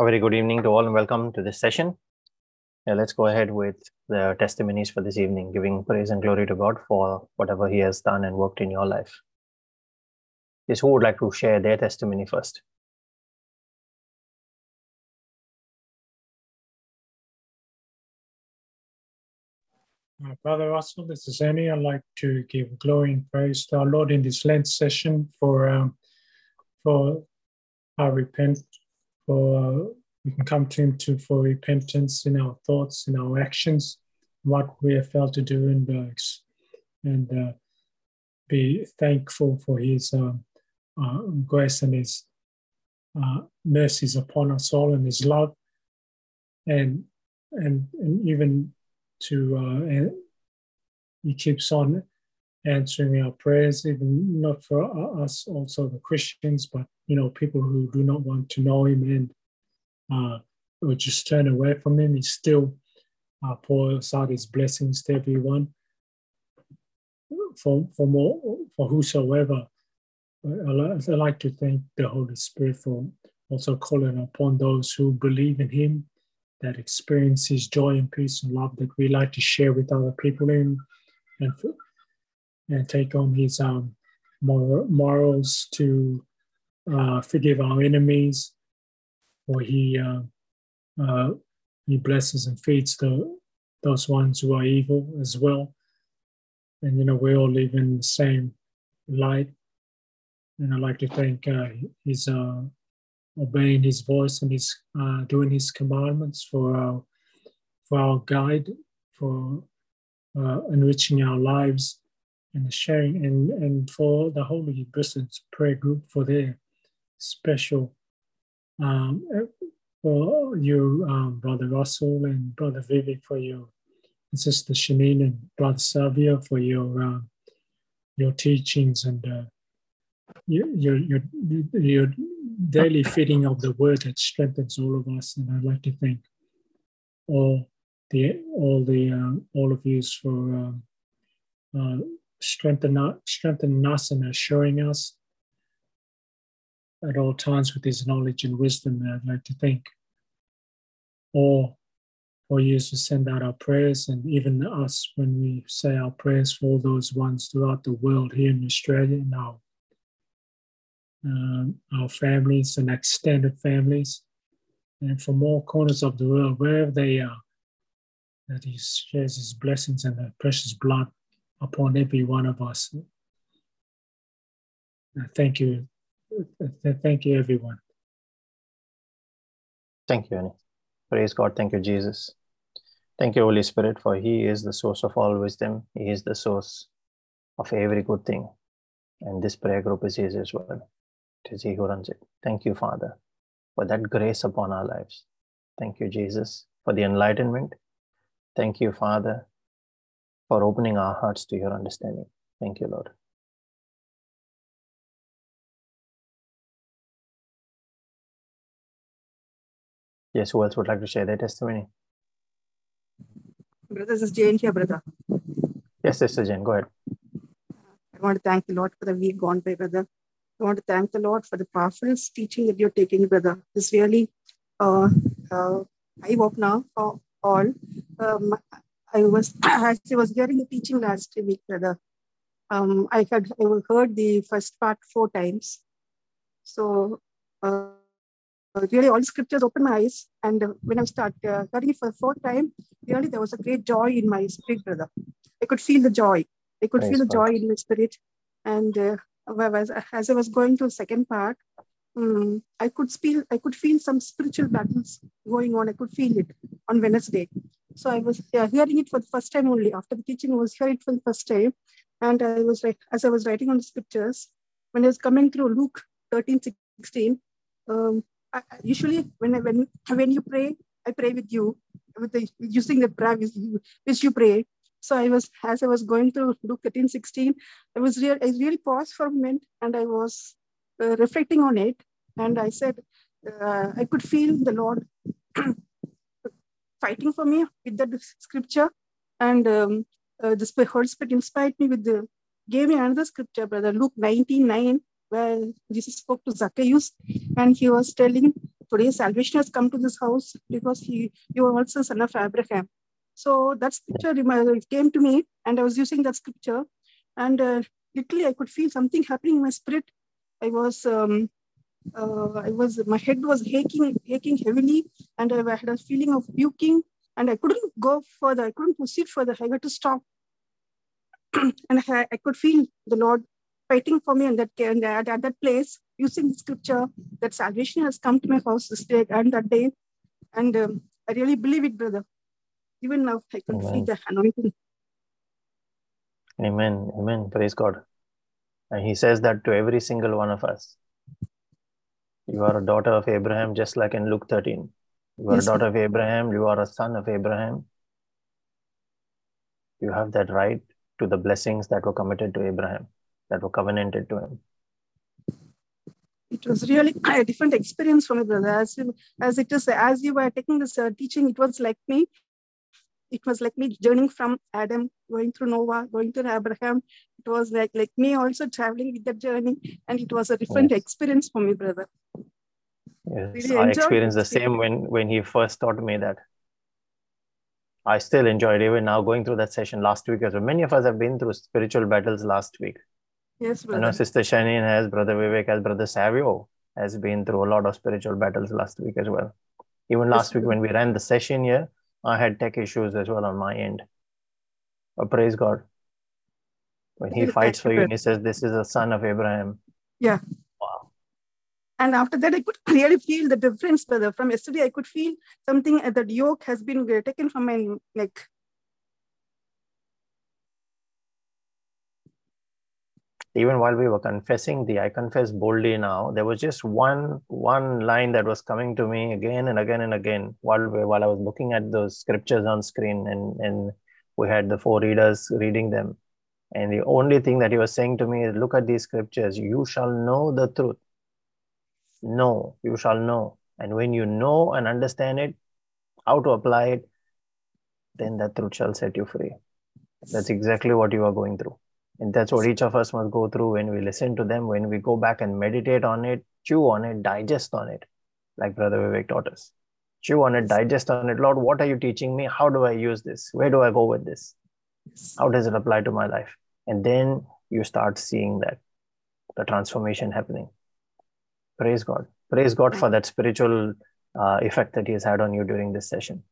A very good evening to all and welcome to this session. Yeah, let's go ahead with the testimonies for this evening, giving praise and glory to God for whatever He has done and worked in your life. Yes, who would like to share their testimony first? Uh, Father Russell, this is Annie. I'd like to give glory and praise to our Lord in this Lent session for um, for our repent, for uh, we can come to Him to for repentance in our thoughts, in our actions, what we have failed to do in works, and uh, be thankful for His um, uh, grace and His uh, mercies upon us all and His love, and and, and even to uh, he keeps on answering our prayers, even not for us, also the Christians, but you know people who do not want to know Him and uh, or just turn away from Him. He still uh, pours out His blessings to everyone. For for more for whosoever, I like to thank the Holy Spirit for also calling upon those who believe in Him that experiences joy and peace and love that we like to share with other people in and, and take on his um, morals to uh, forgive our enemies. Or he uh, uh, he blesses and feeds the those ones who are evil as well. And you know we all live in the same light. And i'd like to thank uh, his uh, obeying his voice and his uh, doing his commandments for our for our guide for enriching our lives and the sharing and and for the holy Bristol's prayer group for their special um, for you um, brother Russell and brother Vivek for your and sister Shanine and brother Savio for your uh, your teachings and uh, your, your your your daily feeding of the word that strengthens all of us. And I'd like to thank all the all the uh, all of you for um, strengthening strengthening us and assuring us at all times with His knowledge and wisdom. And I'd like to thank all for you to send out our prayers and even us when we say our prayers for all those ones throughout the world here in Australia and our um, our families and extended families, and from all corners of the world, wherever they are, that He shares His blessings and the precious blood upon every one of us. Thank you. Thank you, everyone. Thank you, Annie. Praise God. Thank you, Jesus. Thank you, Holy Spirit, for He is the source of all wisdom. He is the source of every good thing. And this prayer group is His as well. It is He who runs it. Thank you, Father, for that grace upon our lives. Thank you, Jesus, for the enlightenment. Thank you, Father, for opening our hearts to your understanding. Thank you, Lord. Yes, who else would like to share their testimony? Brother, this is Jane here, brother. Yes, Sister Jane, go ahead. I want to thank the Lord for the week gone by, brother. I want to thank the Lord for the powerful teaching that you're taking, brother. It's really uh, uh, eye opener for all. Um, I was as I was hearing the teaching last week, brother. Um, I had I heard the first part four times. So uh, really, all the scriptures opened my eyes, and when I started uh, hearing it for the fourth time, really there was a great joy in my spirit, brother. I could feel the joy. I could feel the joy in my spirit, and uh, as I was going to the second part, um, I could feel I could feel some spiritual battles going on. I could feel it on Wednesday. So I was yeah, hearing it for the first time only. After the teaching, I was hearing it for the first time, and I was like, as I was writing on the scriptures, when I was coming through Luke 13, 16, um, I, usually when I, when when you pray, I pray with you with the using the prayer which you pray. So I was, as I was going through Luke 13, 16, I was real, I really paused for a minute and I was uh, reflecting on it. And I said, uh, I could feel the Lord fighting for me with that scripture. And um, uh, the Holy Spirit inspired me with the, gave me another scripture, brother, Luke 19, 9, where Jesus spoke to Zacchaeus and he was telling, today salvation has come to this house because he you are also son of Abraham. So that scripture it came to me, and I was using that scripture, and uh, literally I could feel something happening in my spirit. I was um, uh, I was my head was aching aching heavily, and I had a feeling of puking, and I couldn't go further. I couldn't proceed further. I had to stop, and I, I could feel the Lord fighting for me and that and at, at that place using the scripture that salvation has come to my house this day and that day and um, i really believe it brother even now i can Amen. feel the anointing Amen. Amen. Praise God. And he says that to every single one of us. You are a daughter of Abraham, just like in Luke 13. You are Yes, a daughter of Abraham. You are a son of Abraham. You have that right to the blessings that were committed to Abraham, that were covenanted to him. it was really a different experience for me brother as, you- as it is as you were taking this uh, teaching it was like me it was like me journeying from adam going through noah going to abraham it was like like me also traveling with that journey and it was a different Yes. experience for me brother Yes, Really I experienced the same when when he first taught me that. I still enjoyed even now going through that session last week as well. Many of us have been through spiritual battles last week. yes I know brother Sister Shanin has, Brother Vivek has, Brother Savio has been through a lot of spiritual battles last week as well. Even Yes, last week when we ran the session here, I had tech issues as well on my end. But praise God. When he fights for you, and he says, This is a son of Abraham. Yeah. Wow. And after that, I could really feel the difference, brother. From yesterday, I could feel something uh, that yoke has been taken from my neck. Even while we were confessing the i confess boldly now there was just one one line that was coming to me again and again and again while we, while i was looking at those scriptures on screen and and we had the four readers reading them. And the only thing that he was saying to me is look at these scriptures. You shall know the truth. Know. You shall know. And when you know and understand it how to apply it then that truth shall set you free. That's exactly what you are going through and that's what each of us must go through when we listen to them, when we go back and meditate on it, chew on it, digest on it, like Brother Vivek taught us. Chew on it, digest on it. Lord, what are you teaching me? How do I use this? Where do I go with this? How does it apply to my life? And then you start seeing that the transformation happening. Praise God. Praise God for that spiritual uh, effect that He has had on you during this session.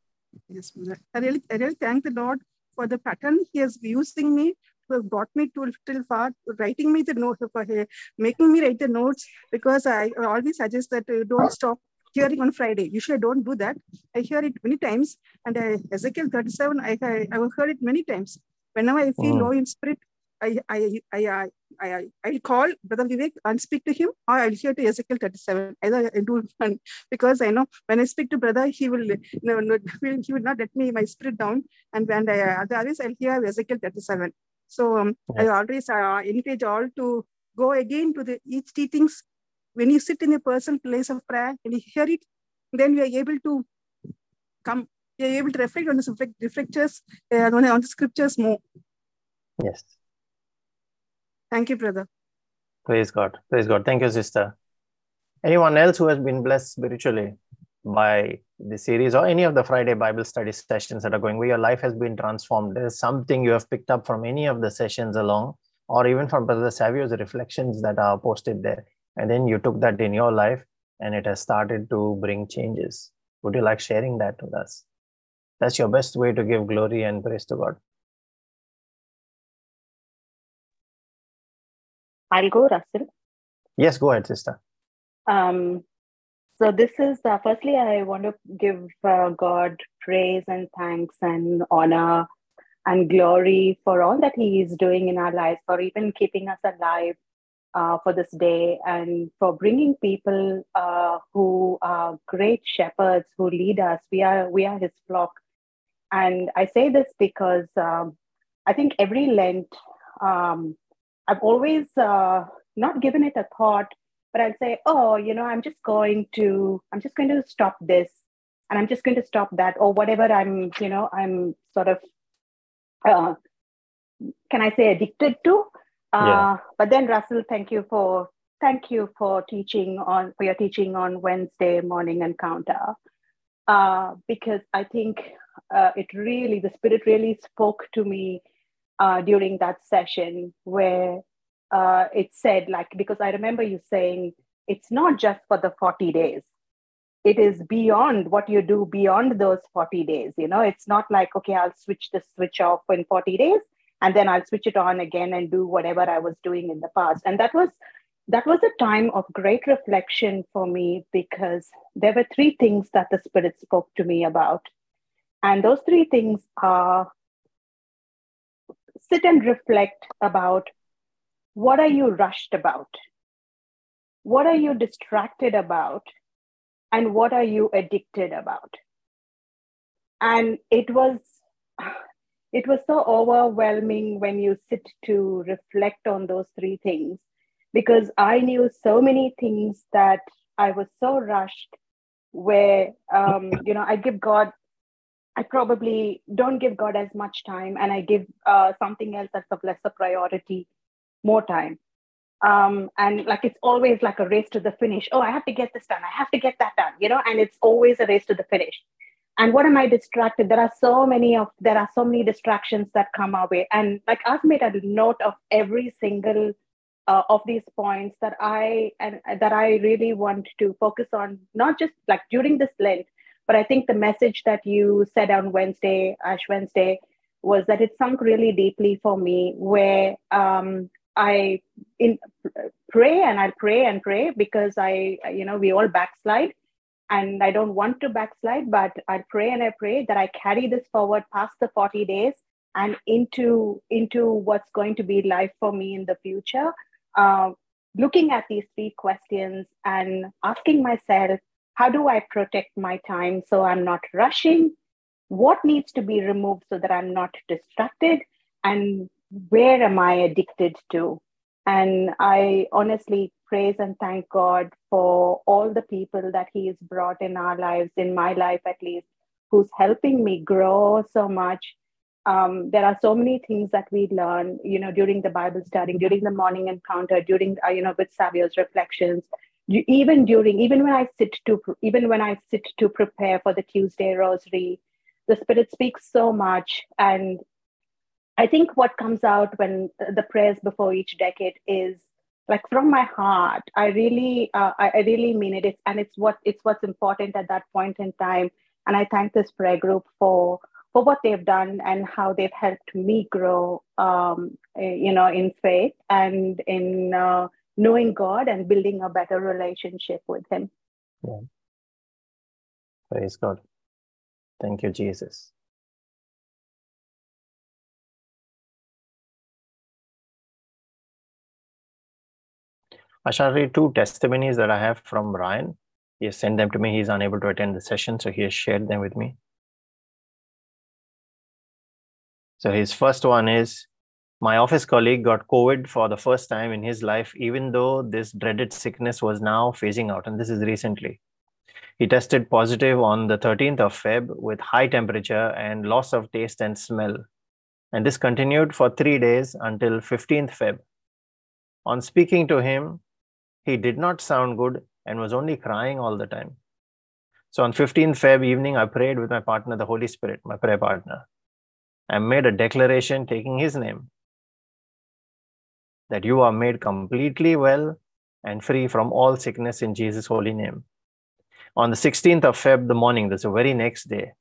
Yes. I really, I really thank the Lord for the pattern He is using me to have brought me to till far, writing me the note for uh, making me write the notes because I always suggest that uh, don't stop hearing on Friday. Usually I don't do that. I hear it many times, and I, Ezekiel 37, I, I I have heard it many times. Whenever I feel low in spirit, I I I I I I I'll call Brother Vivek and speak to him, or I'll hear to Ezekiel 37. Either I do one because I know when I speak to brother, he will no, no, he will not let me my spirit down. And when I otherwise I'll hear Ezekiel 37. So um, I always uh, encourage all to go again to the each teachings. When you sit in a personal place of prayer and you hear it, then we are able to come. We are able to reflect on the subject, reflectors uh, on, on the scriptures more. Yes. Thank you, brother. Praise God. Praise God. Thank you, sister. Anyone else who has been blessed spiritually by the series or any of the Friday Bible study sessions that are going, where your life has been transformed? There's something you have picked up from any of the sessions along, or even from Brother Savio's reflections that are posted there. And then you took that in your life and it has started to bring changes. Would you like sharing that with us? That's your best way to give glory and praise to God. I'll go, Russell. Yes, go ahead, sister. Um, so this is uh, firstly, I want to give uh, God praise and thanks and honor and glory for all that He is doing in our lives, for even keeping us alive uh, for this day, and for bringing people uh, who are great shepherds who lead us. We are we are His flock, and I say this because um, I think every Lent, um, I've always uh, not given it a thought but I'll say, oh, you know, I'm just going to, I'm just going to stop this and I'm just going to stop that or whatever I'm, you know, I'm sort of, uh, can I say addicted to? Uh, Yeah. But then, Russell, thank you for thank you for teaching on for your teaching on Wednesday morning encounter, uh, because I think uh, it really the Spirit really spoke to me uh, during that session where uh, it said like because I remember you saying it's not just for the forty days. It is beyond what you do beyond those 40 days. You know, it's not like, okay, I'll switch the switch off in 40 days and then I'll switch it on again and do whatever I was doing in the past. And that was that was a time of great reflection for me because there were three things that the spirit spoke to me about and those three things are sit and reflect about what are you rushed about? What are you distracted about? And what are you addicted about? And it was it was so overwhelming when you sit to reflect on those three things because I knew so many things that I was so rushed where um, you know I give God I probably don't give God as much time and I give uh, something else that's of lesser priority more time. Um, and like it's always like a race to the finish. Oh, I have to get this done. I have to get that done, you know, and it's always a race to the finish. And what am I distracted? There are so many of there are so many distractions that come our way. And like I've made a note of every single uh, of these points that I and that I really want to focus on, not just like during this Lent, but I think the message that you said on Wednesday, Ash Wednesday, was that it sunk really deeply for me, where um, I in pray and I pray and pray because I, you know, we all backslide, and I don't want to backslide, but I pray and I pray that I carry this forward past the forty days and into into what's going to be life for me in the future uh, looking at these three questions and asking myself, how do I protect my time so I'm not rushing? What needs to be removed so that I'm not distracted? And where am I addicted to? And I honestly praise and thank God for all the people that He has brought in our lives, in my life at least, who's helping me grow so much um, there are so many things that we learn, you know, during the Bible study, during the morning encounter, during, uh, you know, with Savio's reflections, you, even during, even when I sit to, even when I sit to prepare for the Tuesday Rosary, the Spirit speaks so much. And I think what comes out when the prayers before each decade is like from my heart. I really, uh, I, really mean it. It's, and it's what, it's what's important at that point in time. And I thank this prayer group for for what they've done and how they've helped me grow, um, eh, you know, in faith and in uh, knowing God and building a better relationship with Him. Yeah. Praise God. Thank you, Jesus. I shall read two testimonies that I have from Ryan. He has sent them to me. He's unable to attend the session, so he has shared them with me. So his first one is my office colleague got COVID for the first time in his life, even though this dreaded sickness was now phasing out. And this is recently. He tested positive on the 13th of Feb with high temperature and loss of taste and smell. And this continued for three days until 15th Feb. On speaking to him, he did not sound good and was only crying all the time. So on 15 Feb evening, I prayed with my partner, the Holy Spirit, my prayer partner I made a declaration taking his name that you are made completely well and free from all sickness in Jesus' holy name. On the 16th of Feb, the morning, that's the very next day,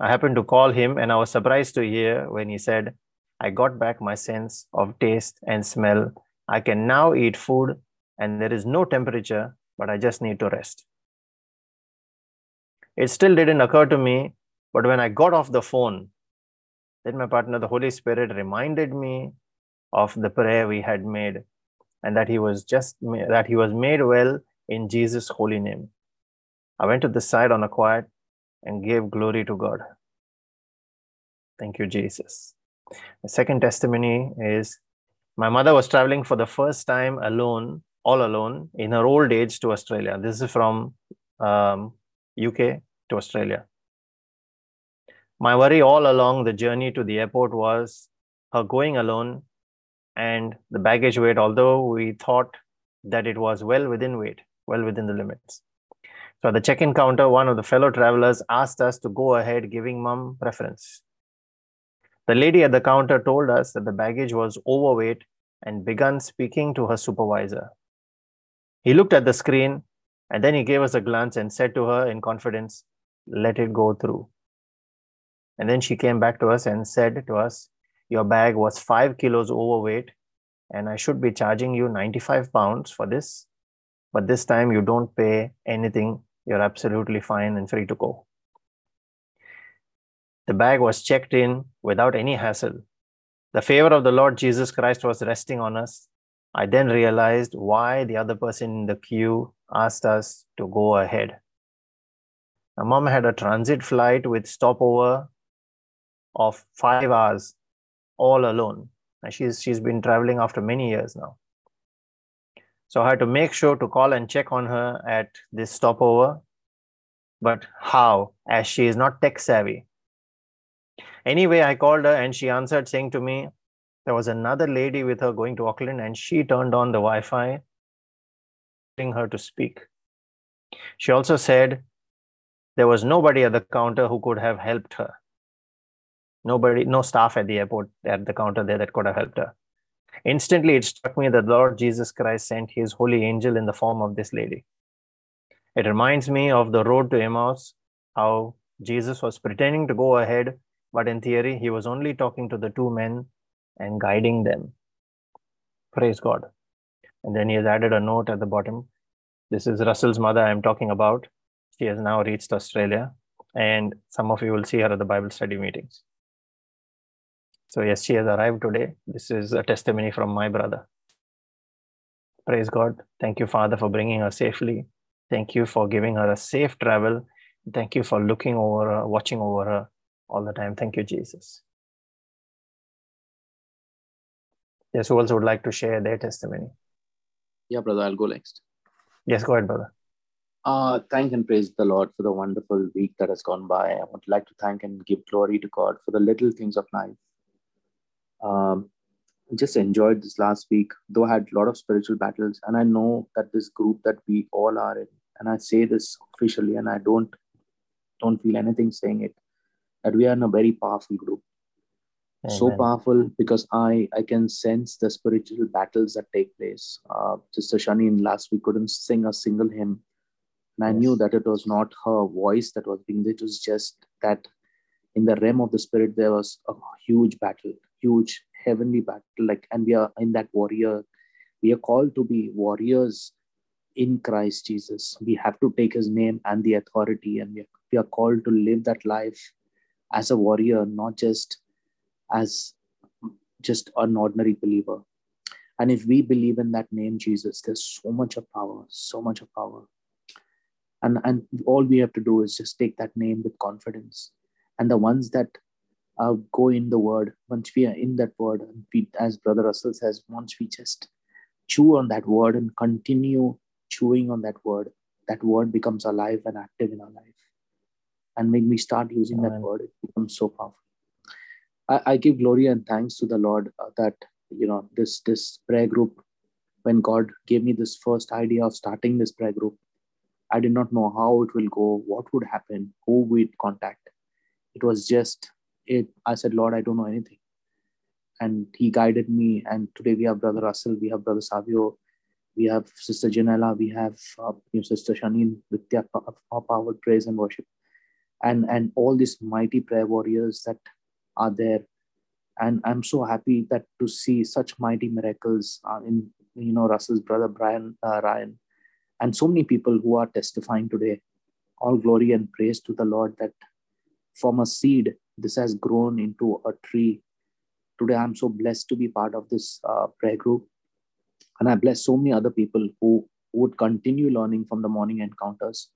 I happened to call him and I was surprised to hear when he said, I got back my sense of taste and smell. I can now eat food and there is no temperature, but I just need to rest. It still didn't occur to me but when I got off the phone, then my partner, the Holy Spirit, reminded me of the prayer we had made and that he was just that he was made well in Jesus' holy name. I went to the side on a quiet and gave glory to God. Thank you, Jesus. The second testimony is my mother was traveling for the first time alone, all alone, in her old age to Australia. This is from um, UK to Australia. My worry all along the journey to the airport was her going alone and the baggage weight, although we thought that it was well within weight, well within the limits. So at the check-in counter, one of the fellow travelers asked us to go ahead, giving mom preference. The lady at the counter told us that the baggage was overweight and began speaking to her supervisor. He looked at the screen and then he gave us a glance and said to her in confidence, Let it go through. And then she came back to us and said to us, Your bag was five kilos overweight, and I should be charging you 95 pounds for this. But this time you don't pay anything. You're absolutely fine and free to go. The bag was checked in without any hassle. The favor of the Lord Jesus Christ was resting on us. I then realized why the other person in the queue asked us to go ahead. My mom had a transit flight with stopover of five hours all alone. And she's, she's been traveling after many years now. So I had to make sure to call and check on her at this stopover. But how? As she is not tech savvy. Anyway, I called her and she answered, saying to me, there was another lady with her going to Auckland and she turned on the Wi Fi, her to speak. She also said there was nobody at the counter who could have helped her. Nobody, no staff at the airport at the counter there that could have helped her. Instantly, it struck me that Lord Jesus Christ sent his holy angel in the form of this lady. It reminds me of the road to Emmaus, how Jesus was pretending to go ahead, but in theory, he was only talking to the two men and guiding them. Praise God. And then he has added a note at the bottom. This is Russell's mother I'm talking about. She has now reached Australia, and some of you will see her at the Bible study meetings. So, yes, she has arrived today. This is a testimony from my brother. Praise God. Thank you, Father, for bringing her safely. Thank you for giving her a safe travel. Thank you for looking over her, watching over her all the time. Thank you, Jesus. Yes, who else would like to share their testimony? Yeah, brother, I'll go next. Yes, go ahead, brother. Uh, thank and praise the Lord for the wonderful week that has gone by. I would like to thank and give glory to God for the little things of life um, just enjoyed this last week, though I had a lot of spiritual battles. And I know that this group that we all are in, and I say this officially, and I don't don't feel anything saying it, that we are in a very powerful group. Amen. So powerful because I I can sense the spiritual battles that take place. Uh, Sister Shanin last week couldn't sing a single hymn, and I yes. knew that it was not her voice that was being. It was just that in the realm of the spirit there was a huge battle huge heavenly battle like and we are in that warrior we are called to be warriors in christ jesus we have to take his name and the authority and we are, we are called to live that life as a warrior not just as just an ordinary believer. And if we believe in that name jesus there's so much of power so much of power. And and all we have to do is just take that name with confidence. And the ones that uh, go in the word once we are in that word we, as brother russell says once we just chew on that word and continue chewing on that word that word becomes alive and active in our life and when we start using Amen. that word it becomes so powerful. I, I, give glory and thanks to the lord uh, that you know this this prayer group when god gave me this first idea of starting this prayer group i did not know how it will go what would happen who we'd contact. It was just it i said lord i don't know anything. And he guided me and today we have brother russell we have brother savio we have sister janella we have uh, sister shanin with their power praise and worship and and all these mighty prayer warriors that are there and i'm so happy that to see such mighty miracles uh, in you know russell's brother brian uh, ryan and so many people who are testifying today all glory and praise to the lord that from a seed this has grown into a tree. Today, I'm so blessed to be part of this uh, prayer group. And I bless so many other people who would continue learning from the morning encounters.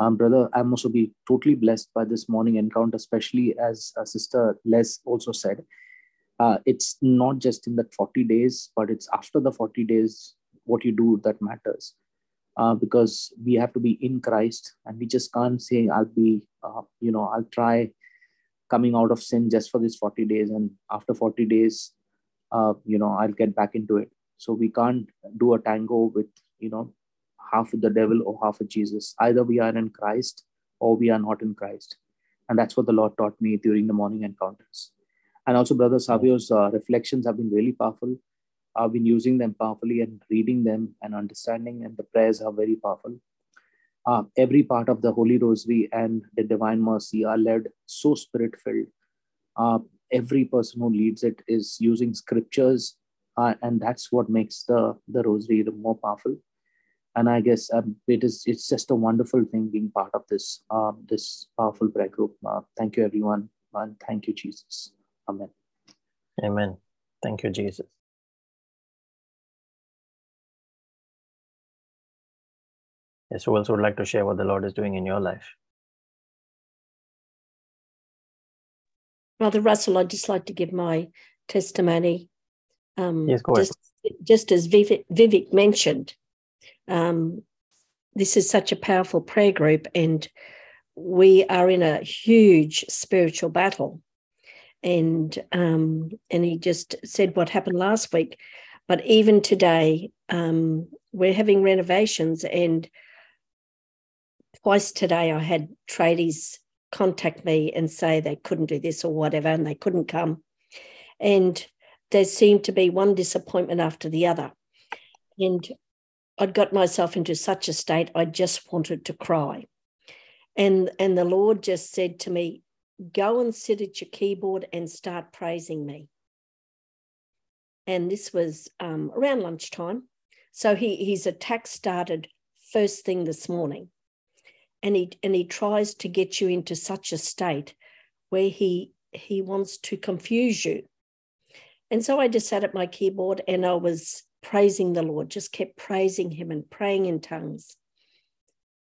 Um, brother, I'm also be totally blessed by this morning encounter, especially as uh, Sister Les also said. Uh, it's not just in that 40 days, but it's after the 40 days what you do that matters. Uh, because we have to be in Christ, and we just can't say, "I'll be," uh, you know, "I'll try coming out of sin just for these 40 days and after 40 days uh, you know i'll get back into it so we can't do a tango with you know half of the devil or half of jesus. Either we are in christ or we are not in christ. And that's what the lord taught me during the morning encounters. And also brother savio's uh, reflections have been really powerful. I've been using them powerfully and reading them and understanding and the prayers are very powerful. Uh, every part of the holy rosary and the divine mercy are led so spirit filled uh, every person who leads it is using scriptures uh, and that's what makes the the rosary more powerful and i guess um, it is it's just a wonderful thing being part of this um, this powerful prayer group uh, thank you everyone and thank you jesus amen Amen. Thank you, Jesus. Yes, who else would like to share what the Lord is doing in your life? Brother Russell, I'd just like to give my testimony. Um, Yes, go ahead. just, just as Vivek, Vivek mentioned, um, this is such a powerful prayer group, and we are in a huge spiritual battle. And um, and he just said what happened last week, but even today, um, we're having renovations, and twice today I had tradies contact me and say they couldn't do this or whatever, and they couldn't come. And there seemed to be one disappointment after the other. And I'd got myself into such a state, I just wanted to cry. And, and the Lord just said to me, Go and sit at your keyboard and start praising me. And this was um, around lunchtime. So he, his attack started first thing this morning and he and he tries to get you into such a state where he he wants to confuse you and so i just sat at my keyboard and i was praising the lord just kept praising him and praying in tongues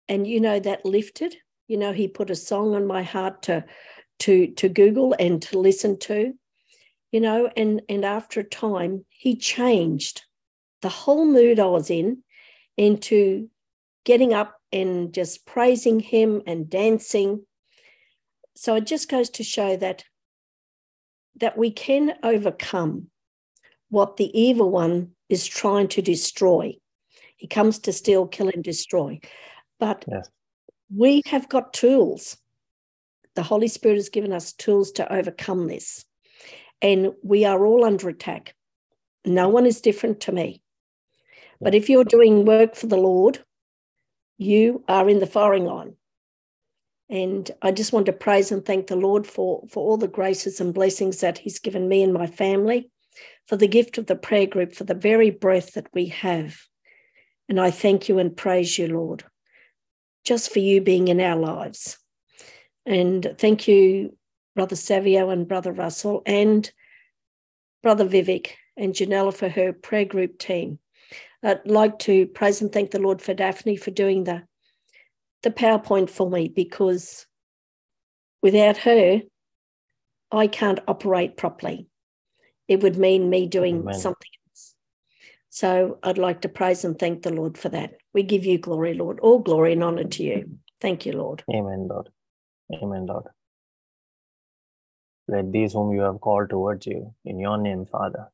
and you know that lifted you know he put a song on my heart to to to google and to listen to you know and and after a time he changed the whole mood i was in into getting up and just praising him and dancing. So it just goes to show that that we can overcome what the evil one is trying to destroy. He comes to steal, kill, and destroy. But Yes. we have got tools. The Holy Spirit has given us tools to overcome this. And we are all under attack. No one is different to me. But if you're doing work for the Lord, you are in the firing line. And I just want to praise and thank the Lord for, for all the graces and blessings that He's given me and my family, for the gift of the prayer group, for the very breath that we have. And I thank you and praise you, Lord, just for you being in our lives. And thank you, Brother Savio and Brother Russell, and Brother Vivek and Janella for her prayer group team. I'd like to praise and thank the Lord for Daphne for doing the, the PowerPoint for me because without her, I can't operate properly. It would mean me doing Amen. something else. So I'd like to praise and thank the Lord for that. We give you glory, Lord. All glory and honor to you. Thank you, Lord. Amen, Lord. Amen, Lord. Let these whom you have called towards you in your name, Father,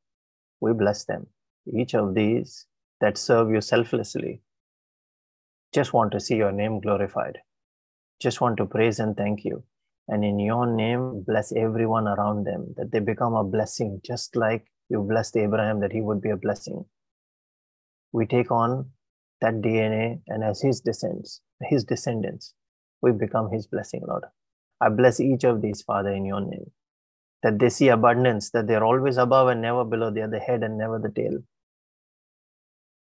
we bless them. Each of these that serve you selflessly just want to see your name glorified, just want to praise and thank you. And in your name, bless everyone around them, that they become a blessing, just like you blessed Abraham, that he would be a blessing. We take on that DNA, and as his descendants, his descendants, we become his blessing, Lord. I bless each of these, Father, in your name, that they see abundance, that they're always above and never below, they are the head and never the tail,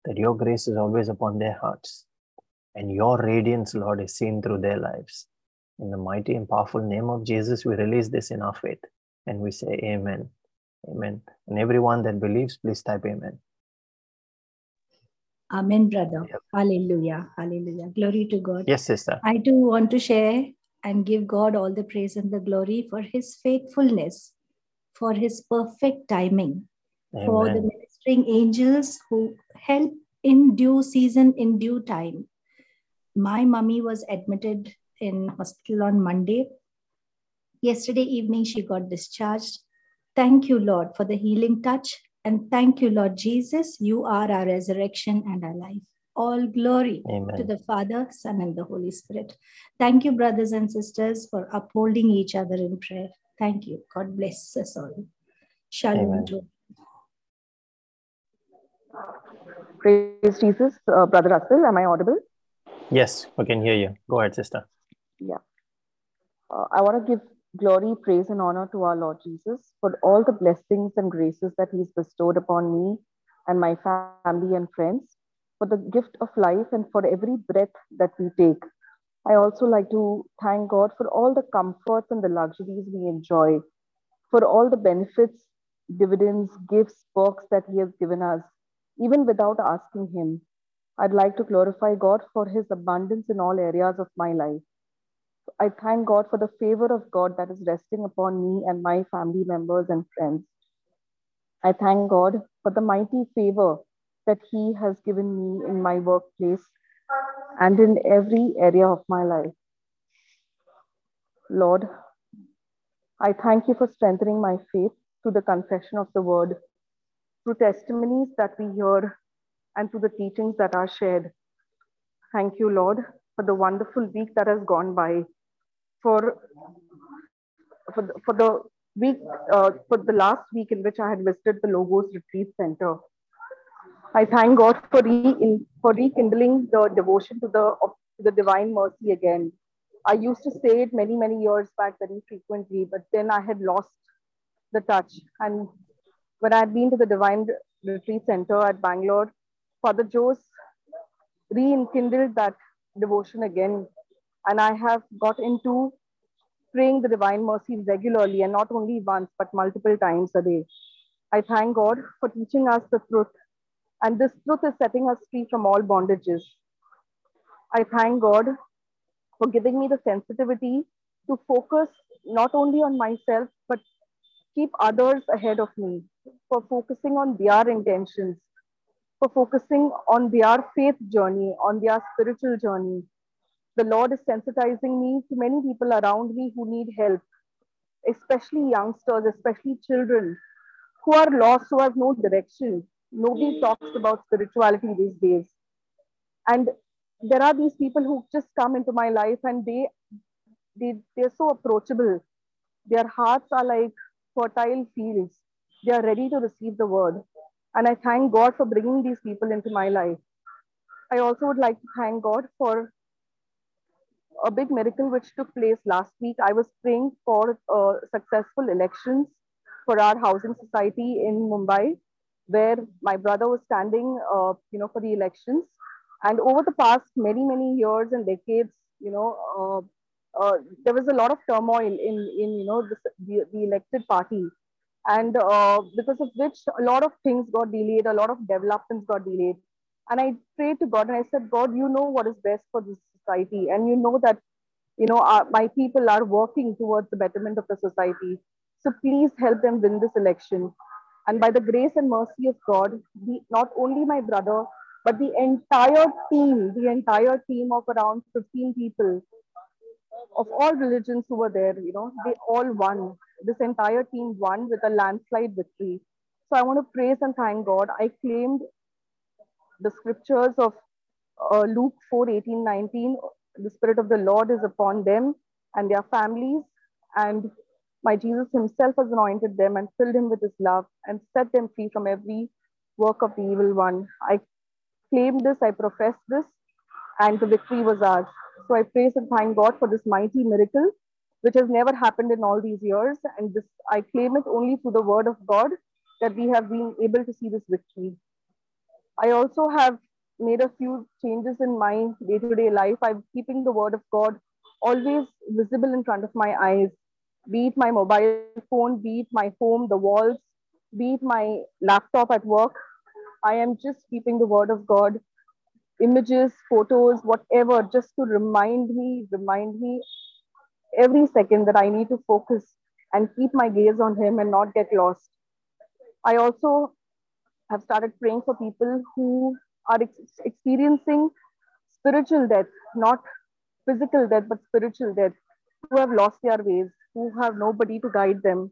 that your grace is always upon their hearts, and your radiance, Lord, is seen through their lives. In the mighty and powerful name of Jesus, we release this in our faith and we say, Amen. Amen. And everyone that believes, please type Amen. Amen, brother. Yep. Hallelujah. Hallelujah. Glory to God. Yes, sister. I too want to share and give God all the praise and the glory for his faithfulness, for his perfect timing, for the ministering angels who help in due season, in due time. My mummy was admitted in hospital on Monday. Yesterday evening, she got discharged. Thank you, Lord, for the healing touch And thank you, Lord Jesus. You are our resurrection and our life. All glory Amen. to the Father, Son, and the Holy Spirit. Thank you, brothers and sisters, for upholding each other in prayer. Thank you. God bless us all. Shalom. Amen. to- Praise Jesus. Uh, Brother Russell, am I audible? Yes, we can hear you. Go ahead, sister. Uh, I want to give glory, praise, and honor to our Lord Jesus for all the blessings and graces that He's bestowed upon me and my family and friends, for the gift of life and for every breath that we take. I also like to thank God for all the comforts and the luxuries we enjoy, for all the benefits, dividends, gifts, perks that He has given us, even without asking Him. I'd like to glorify God for His abundance in all areas of my life. I thank God for the favor of God that is resting upon me and my family members and friends. I thank God for the mighty favor that He has given me in my workplace and in every area of my life. Lord, I thank you for strengthening my faith through the confession of the word, through testimonies that we hear, and through the teachings that are shared. Thank you, Lord, for the wonderful week that has gone by, for for the, for the week uh, for the last week in which I had visited the Logos Retreat Center. I thank God for re in, for rekindling the devotion to the of the Divine Mercy again. I used to say it many many years back very frequently, but then I had lost the touch. And when I had been to the Divine Retreat Center at Bangalore, Father Jose rekindled that devotion again, and I have got into praying the Divine Mercy regularly and not only once but multiple times a day. I thank God for teaching us the truth, and this truth is setting us free from all bondages. I thank God for giving me the sensitivity to focus not only on myself but keep others ahead of me, for focusing on their intentions, for focusing on their faith journey, on their spiritual journey. The Lord is sensitizing me to many people around me who need help, especially youngsters, especially children who are lost, who have no direction. Nobody hmm. talks about spirituality these days. And there are these people who just come into my life and they, they they're so approachable. Their hearts are like fertile fields. They are ready to receive the word. And I thank God for bringing these people into my life. I also would like to thank God for a big miracle which took place last week. I was praying for uh, successful elections for our housing society in Mumbai, where my brother was standing, uh, you know, for the elections. And over the past many, many years and decades, you know, uh, uh, there was a lot of turmoil in, in you know, the, the, the elected party. And uh, because of which a lot of things got delayed, a lot of developments got delayed. And I prayed to God and I said, God, you know what is best for this society. And you know that, you know, our, my people are working towards the betterment of the society. So please help them win this election. And by the grace and mercy of God, the, not only my brother, but the entire team, the entire team of around 15 people of all religions who were there, you know, they all won. This entire team won with a landslide victory. So I want to praise and thank God. I claimed the scriptures of uh, Luke 4 18, 19. The Spirit of the Lord is upon them and their families. And my Jesus himself has anointed them and filled him with his love and set them free from every work of the evil one. I claim this, I profess this, and the victory was ours. So I praise and thank God for this mighty miracle, which has never happened in all these years. And this I claim it only through the word of God that we have been able to see this victory. I also have made a few changes in my day-to-day life. I'm keeping the word of God always visible in front of my eyes, be it my mobile phone, be it my home, the walls, be it my laptop at work. I am just keeping the word of God, images, photos, whatever, just to remind me, remind me every second that I need to focus and keep my gaze on Him and not get lost. I also have started praying for people who are ex- experiencing spiritual death, not physical death, but spiritual death, who have lost their ways, who have nobody to guide them.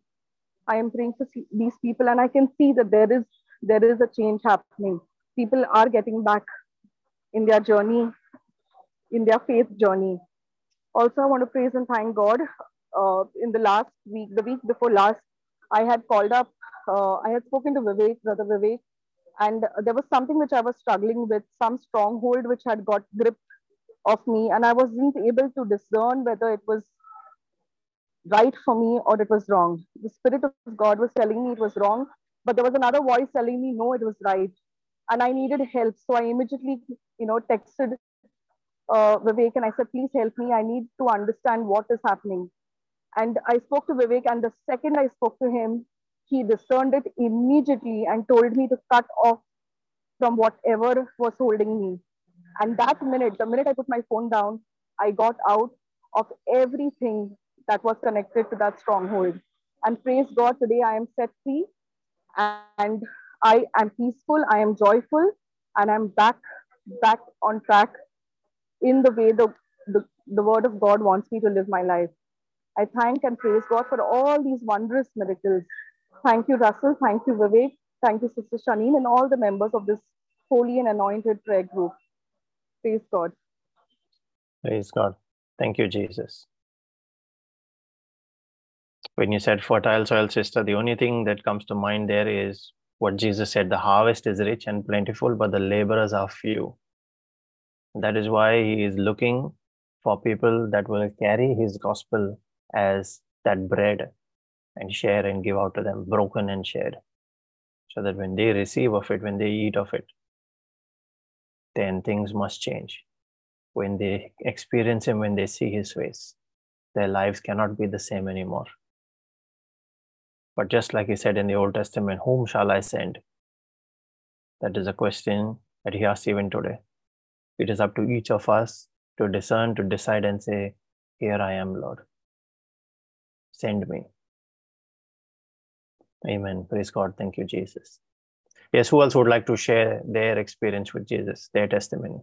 I am praying for these people, and I can see that there is there is a change happening. People are getting back in their journey, in their faith journey. Also, I want to praise and thank God. Uh, in the last week, the week before last, I had called up, uh, I had spoken to Vivek, Brother Vivek, and there was something which I was struggling with, some stronghold which had got grip of me, and I wasn't able to discern whether it was right for me or it was wrong. The Spirit of God was telling me it was wrong, but there was another voice telling me no, it was right, and I needed help. So I immediately, you know, texted uh, Vivek and I said, please help me. I need to understand what is happening. And I spoke to Vivek, and the second I spoke to him, he discerned it immediately and told me to cut off from whatever was holding me. And that minute, the minute I put my phone down, I got out of everything that was connected to that stronghold. And praise God, today I am set free and I am peaceful, I am joyful, and I'm back, back on track in the way the, the, the word of God wants me to live my life. I thank and praise God for all these wondrous miracles. Thank you, Russell. Thank you, Vivek. Thank you, Sister Shanin, and all the members of this holy and anointed prayer group. Praise God. Praise God. Thank you, Jesus. When you said fertile soil, sister, the only thing that comes to mind there is what Jesus said the harvest is rich and plentiful, but the laborers are few. That is why he is looking for people that will carry his gospel as that bread and share and give out to them, broken and shared. So that when they receive of it, when they eat of it, then things must change. When they experience him, when they see his face, their lives cannot be the same anymore. But just like he said in the Old Testament, whom shall I send? That is a question that he asks even today. It is up to each of us to discern, to decide, and say, Here I am, Lord. Send me. Amen. Praise God. Thank you, Jesus. Yes, who else would like to share their experience with Jesus, their testimony?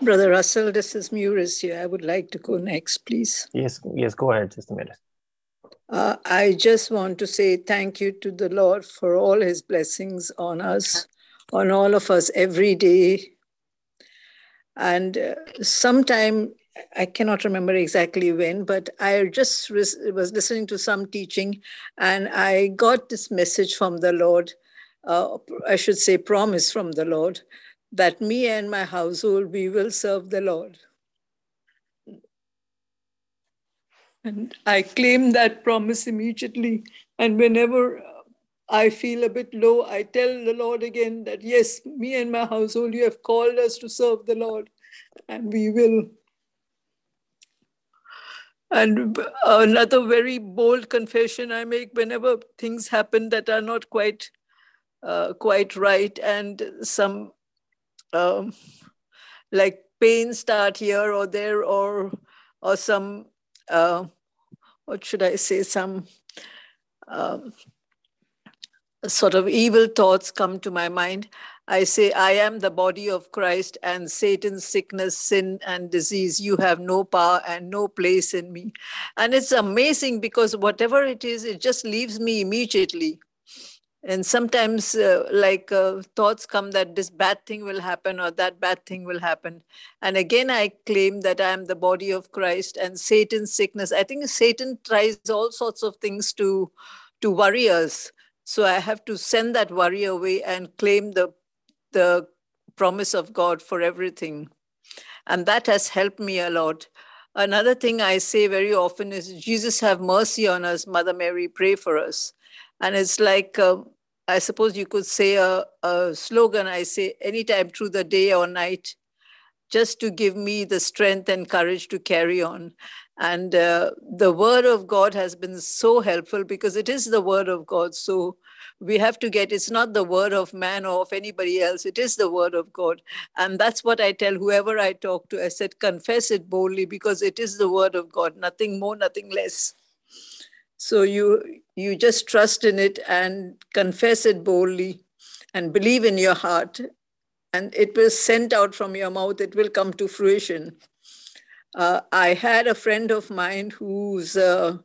Brother Russell, this is Muris here. I would like to go next, please. Yes, yes, go ahead, Sister Muris. Uh, I just want to say thank you to the Lord for all his blessings on us, on all of us every day. And uh, sometime, I cannot remember exactly when, but I just was listening to some teaching and I got this message from the Lord, uh, I should say, promise from the Lord, that me and my household, we will serve the Lord. And I claim that promise immediately. And whenever I feel a bit low, I tell the Lord again that, yes, me and my household, you have called us to serve the Lord, and we will. And another very bold confession I make whenever things happen that are not quite uh, quite right, and some um, like pain start here or there, or or some uh, what should I say, some um, sort of evil thoughts come to my mind. I say, I am the body of Christ, and Satan's sickness, sin, and disease, you have no power and no place in me. And it's amazing because whatever it is, it just leaves me immediately. And sometimes uh, like uh, thoughts come that this bad thing will happen or that bad thing will happen. And again i claim that i am the body of christ and satan's sickness. I think satan tries all sorts of things to to worry us. So i have to send that worry away and claim the the promise of god for everything. And that has helped me a lot. Another thing i say very often is jesus have mercy on us. Mother mary pray for us. And it's like uh, i suppose you could say a, a slogan i say anytime through the day or night just to give me the strength and courage to carry on. And uh, the word of god has been so helpful because it is the word of god. So we have to get it's not the word of man or of anybody else it is the word of god. And that's what i tell whoever i talk to i said confess it boldly because it is the word of god nothing more nothing less. So you you just trust in it and confess it boldly and believe in your heart. And it will sent out from your mouth it will come to fruition. Uh, i had a friend of mine whose uh,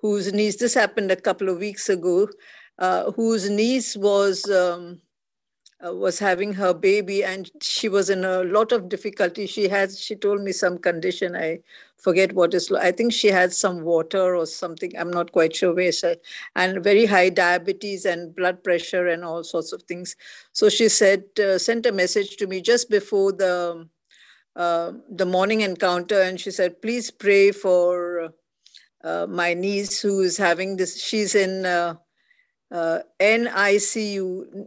whose niece this happened a couple of weeks ago uh, whose niece was um, uh, was having her baby and she was in a lot of difficulty. She has she told me some condition. I forget what is i think she had some water or something. I'm not quite sure where she, and very high diabetes and blood pressure and all sorts of things. So she said uh, sent a message to me just before the uh, the morning encounter and she said please pray for uh, my niece who is having this. She's in uh, uh, NICU,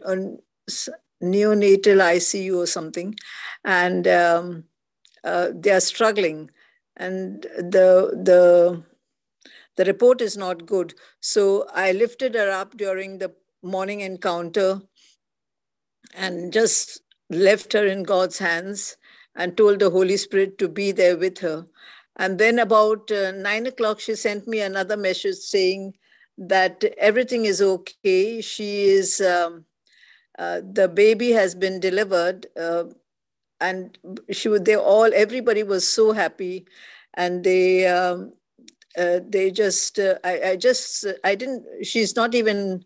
neonatal ICU or something, and um, uh, they are struggling, and the the the report is not good. So I lifted her up during the morning encounter, and just left her in God's hands, and told the Holy Spirit to be there with her. And then about uh, nine o'clock, she sent me another message saying that everything is okay. She is. Um, uh, the baby has been delivered uh, and she would they all everybody was so happy and they um, uh, they just uh, I, I just i didn't she's not even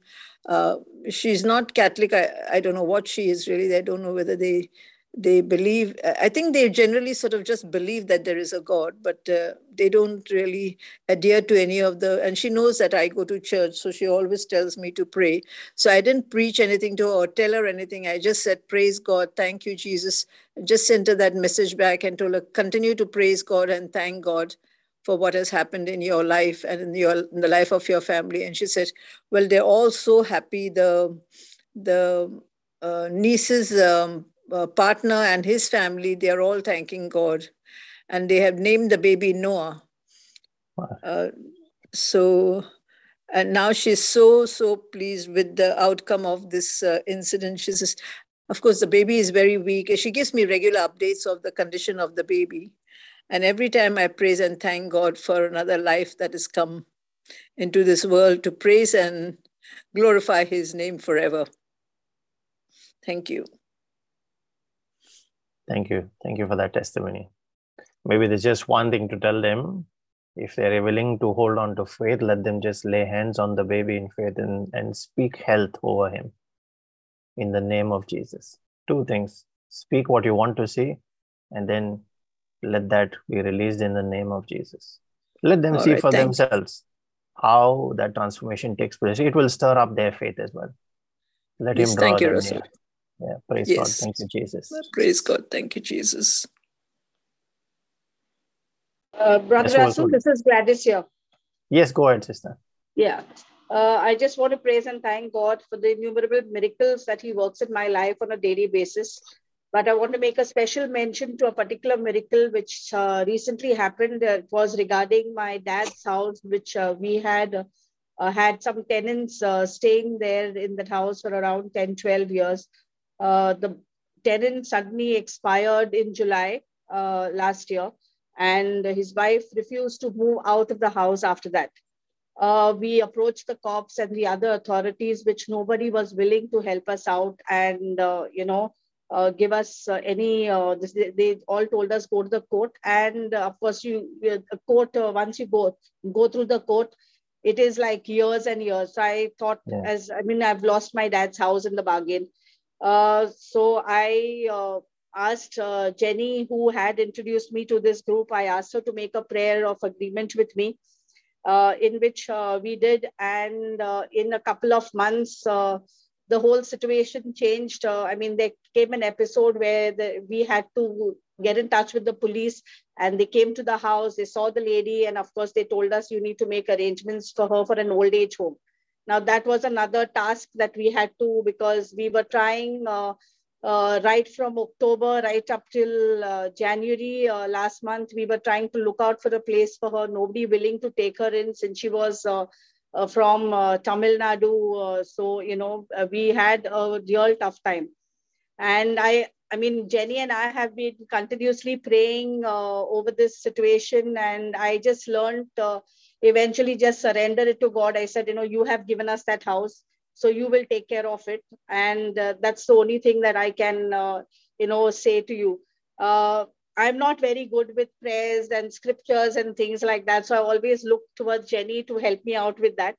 uh, she's not catholic I, I don't know what she is really i don't know whether they they believe i think they generally sort of just believe that there is a god but uh, they don't really adhere to any of the and she knows that i go to church so she always tells me to pray. So i didn't preach anything to her or tell her anything. I just said praise god thank you jesus. Just sent her that message back and told her continue to praise god and thank god for what has happened in your life and in your in the life of your family. And she said well they're all so happy. The the uh, nieces um, uh, partner and his family, they are all thanking God. And they have named the baby Noah. Wow. Uh, so, and now she's so, so pleased with the outcome of this uh, incident. She says, of course, the baby is very weak. She gives me regular updates of the condition of the baby. And every time I praise and thank God for another life that has come into this world to praise and glorify his name forever. Thank you. Thank you. Thank you for that testimony. Maybe there's just one thing to tell them. If they're willing to hold on to faith, let them just lay hands on the baby in faith and, and speak health over him in the name of Jesus. Two things speak what you want to see, and then let that be released in the name of Jesus. Let them All see right, for themselves you. how that transformation takes place. It will stir up their faith as well. Let yes, him draw thank you, near. Yeah, praise yes. God. Thank you, Jesus. Praise God. Thank you, Jesus. Uh, Brother yes, Russell, this is Gladys here. Yes, go ahead, sister. Yeah. Uh, I just want to praise and thank God for the innumerable miracles that He works in my life on a daily basis. But I want to make a special mention to a particular miracle which uh, recently happened. Uh, it was regarding my dad's house, which uh, we had uh, had some tenants staying there in that house for around 10, 12 years. Uh, the tenant suddenly expired in July uh, last year, and his wife refused to move out of the house after that. Uh, we approached the cops and the other authorities, which nobody was willing to help us out and, uh, you know, uh, give us uh, any, this, they, they, all told us go to the court. And of course, you the court, once you go, go through the court, it is like years and years. So I thought yeah. as, I mean, I've lost my dad's house in the bargain. Uh, so I uh, asked uh, Jenny, who had introduced me to this group, I asked her to make a prayer of agreement with me, uh, in which uh, we did. And in a couple of months, the whole situation changed. I mean, there came an episode where the, we had to get in touch with the police and they came to the house, they saw the lady, and of course, they told us you need to make arrangements for her for an old age home. Now that was another task that we had to because we were trying uh, uh, right from October right up till uh, January uh, last month. We were trying to look out for a place for her. Nobody willing to take her in since she was uh, uh, from Tamil Nadu. so you know we had a real tough time, and I. I mean, Jenny and I have been continuously praying over this situation, and I just learned eventually just surrender it to God. I said, you know, you have given us that house, so you will take care of it. And uh, that's the only thing that I can, uh, you know, say to you. Uh, I'm not very good with prayers and scriptures and things like that. So I always look towards Jenny to help me out with that.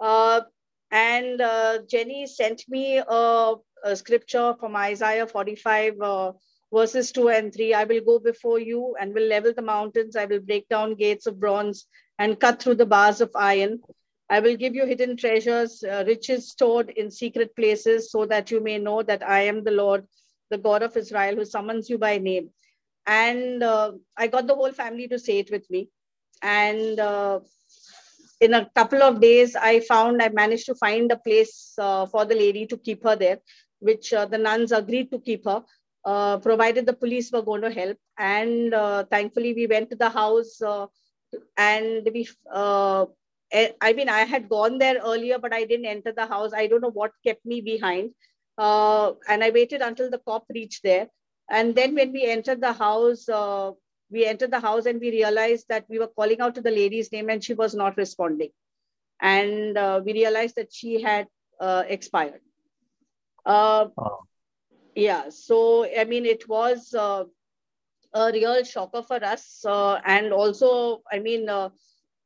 Uh, And uh, Jenny sent me a, a, scripture from Isaiah 45, uh, verses 2 and 3. I will go before you and will level the mountains. I will break down gates of bronze and cut through the bars of iron. I will give you hidden treasures, uh, riches stored in secret places, so that you may know that I am the Lord, the God of Israel, who summons you by name. And uh, I got the whole family to say it with me. And uh, in a couple of days, I found I managed to find a place uh, for the lady to keep her there, which uh, the nuns agreed to keep her. Uh, provided the police were going to help. And uh, thankfully, we went to the house uh, and we, uh, I mean, I had gone there earlier, but I didn't enter the house. I don't know what kept me behind. and I waited until the cop reached there. And then when we entered the house, we entered the house and we realized that we were calling out to the lady's name and she was not responding. And uh, we realized that she had uh, expired. Uh, oh. Yeah, so I mean, it was uh, a real shocker for us. Uh, and also, I mean, uh,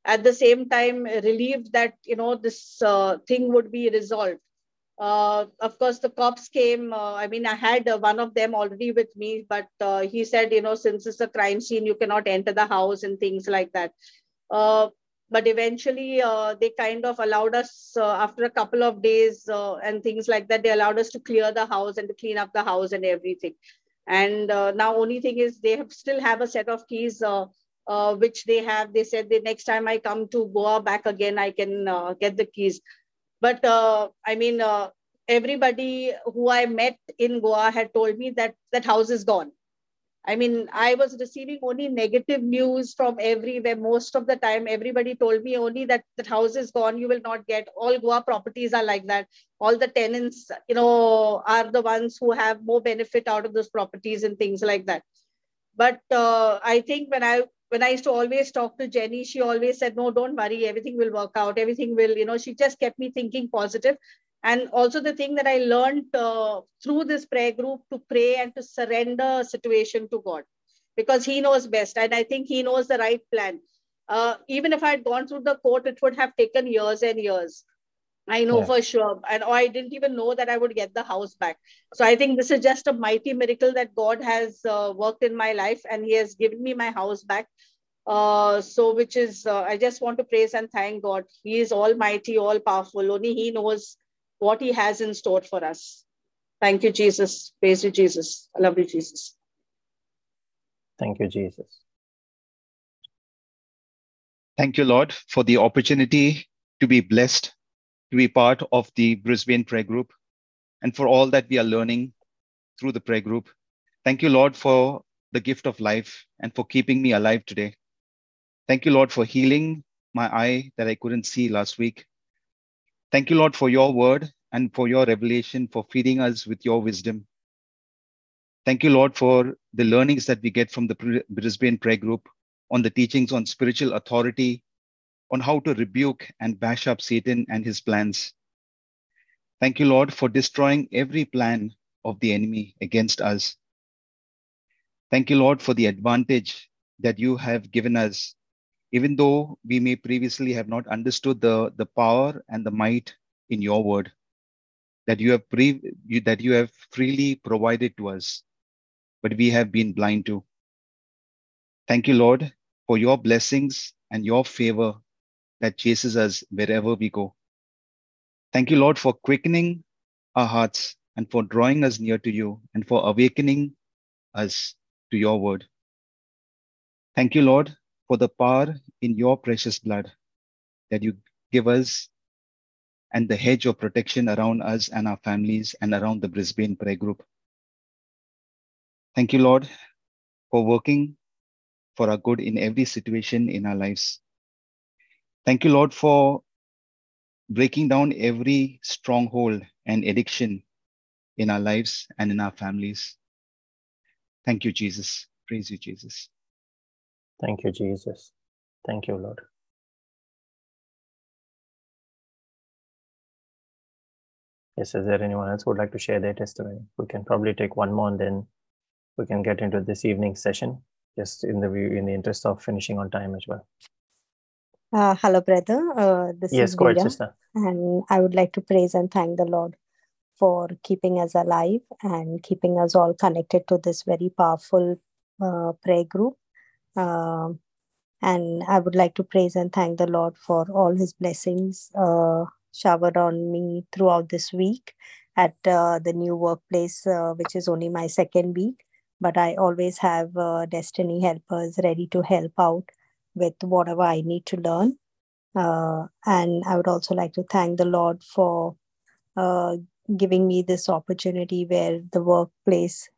at the same time, relieved that, you know, this thing would be resolved uh, of course, the cops came. Uh, I mean, I had uh, one of them already with me, but uh, he said, you know, since it's a crime scene, you cannot enter the house and things like that. Uh, but eventually, uh, they kind of allowed us, after a couple of days and things like that, they allowed us to clear the house and to clean up the house and everything. And now, only thing is, they have still have a set of keys. which they have they said the next time i come to goa back again i can get the keys but uh, I mean, uh, everybody who I met in Goa had told me that that house is gone. I mean, I was receiving only negative news from everywhere. Most of the time, everybody told me only that that house is gone. You will not get. All Goa properties are like that. All the tenants, you know, are the ones who have more benefit out of those properties and things like that. But uh, I think when I when I used to always talk to Jenny, she always said, no, don't worry, everything will work out. Everything will, you know, she just kept me thinking positive. And also the thing that I learned uh, through this prayer group to pray and to surrender situation to God because he knows best. And I think he knows the right plan. Uh, even if I had gone through the court, it would have taken years and years. I know yeah. for sure. And I didn't even know that I would get the house back. So I think this is just a mighty miracle that God has uh, worked in my life and He has given me my house back. Uh, so, which is, uh, I just want to praise and thank God. He is almighty, all powerful. Only He knows what He has in store for us. Thank you, Jesus. Praise you, Jesus. I love you, Jesus. Thank you, Jesus. Thank you, Lord, for the opportunity to be blessed to be part of the Brisbane prayer group and for all that we are learning through the prayer group. Thank you, Lord, for the gift of life and for keeping me alive today. Thank you, Lord, for healing my eye that I couldn't see last week. Thank you, Lord, for your word and for your revelation, for feeding us with your wisdom. Thank you, Lord, for the learnings that we get from the Brisbane prayer group on the teachings on spiritual authority on how to rebuke and bash up Satan and his plans. Thank you, Lord, for destroying every plan of the enemy against us. Thank you, Lord, for the advantage that you have given us, even though we may previously have not understood the, the power and the might in your word that you have pre- you, that you have freely provided to us, but we have been blind to. Thank you, Lord, for your blessings and your favor that chases us wherever we go. Thank you, Lord, for quickening our hearts and for drawing us near to you and for awakening us to your word. Thank you, Lord, for the power in your precious blood that you give us and the hedge of protection around us and our families and around the Brisbane prayer group. Thank you, Lord, for working for our good in every situation in our lives. Thank you, Lord, for breaking down every stronghold and addiction in our lives and in our families. Thank you, Jesus. Praise you, Jesus. Thank you, Jesus. Thank you, Lord. Yes, is there anyone else who would like to share their testimony? We can probably take one more and then we can get into this evening session, just in the view, in the interest of finishing on time as well. Uh, hello, brother. Uh, this yes, is go ahead, sister. and I would like to praise and thank the Lord for keeping us alive and keeping us all connected to this very powerful uh, prayer group. Um, and I would like to praise and thank the Lord for all His blessings uh, showered on me throughout this week at uh, the new workplace, uh, which is only my second week. But I always have uh, destiny helpers ready to help out with whatever I need to learn. Uh, and I would also like to thank the Lord for giving me this opportunity where the workplace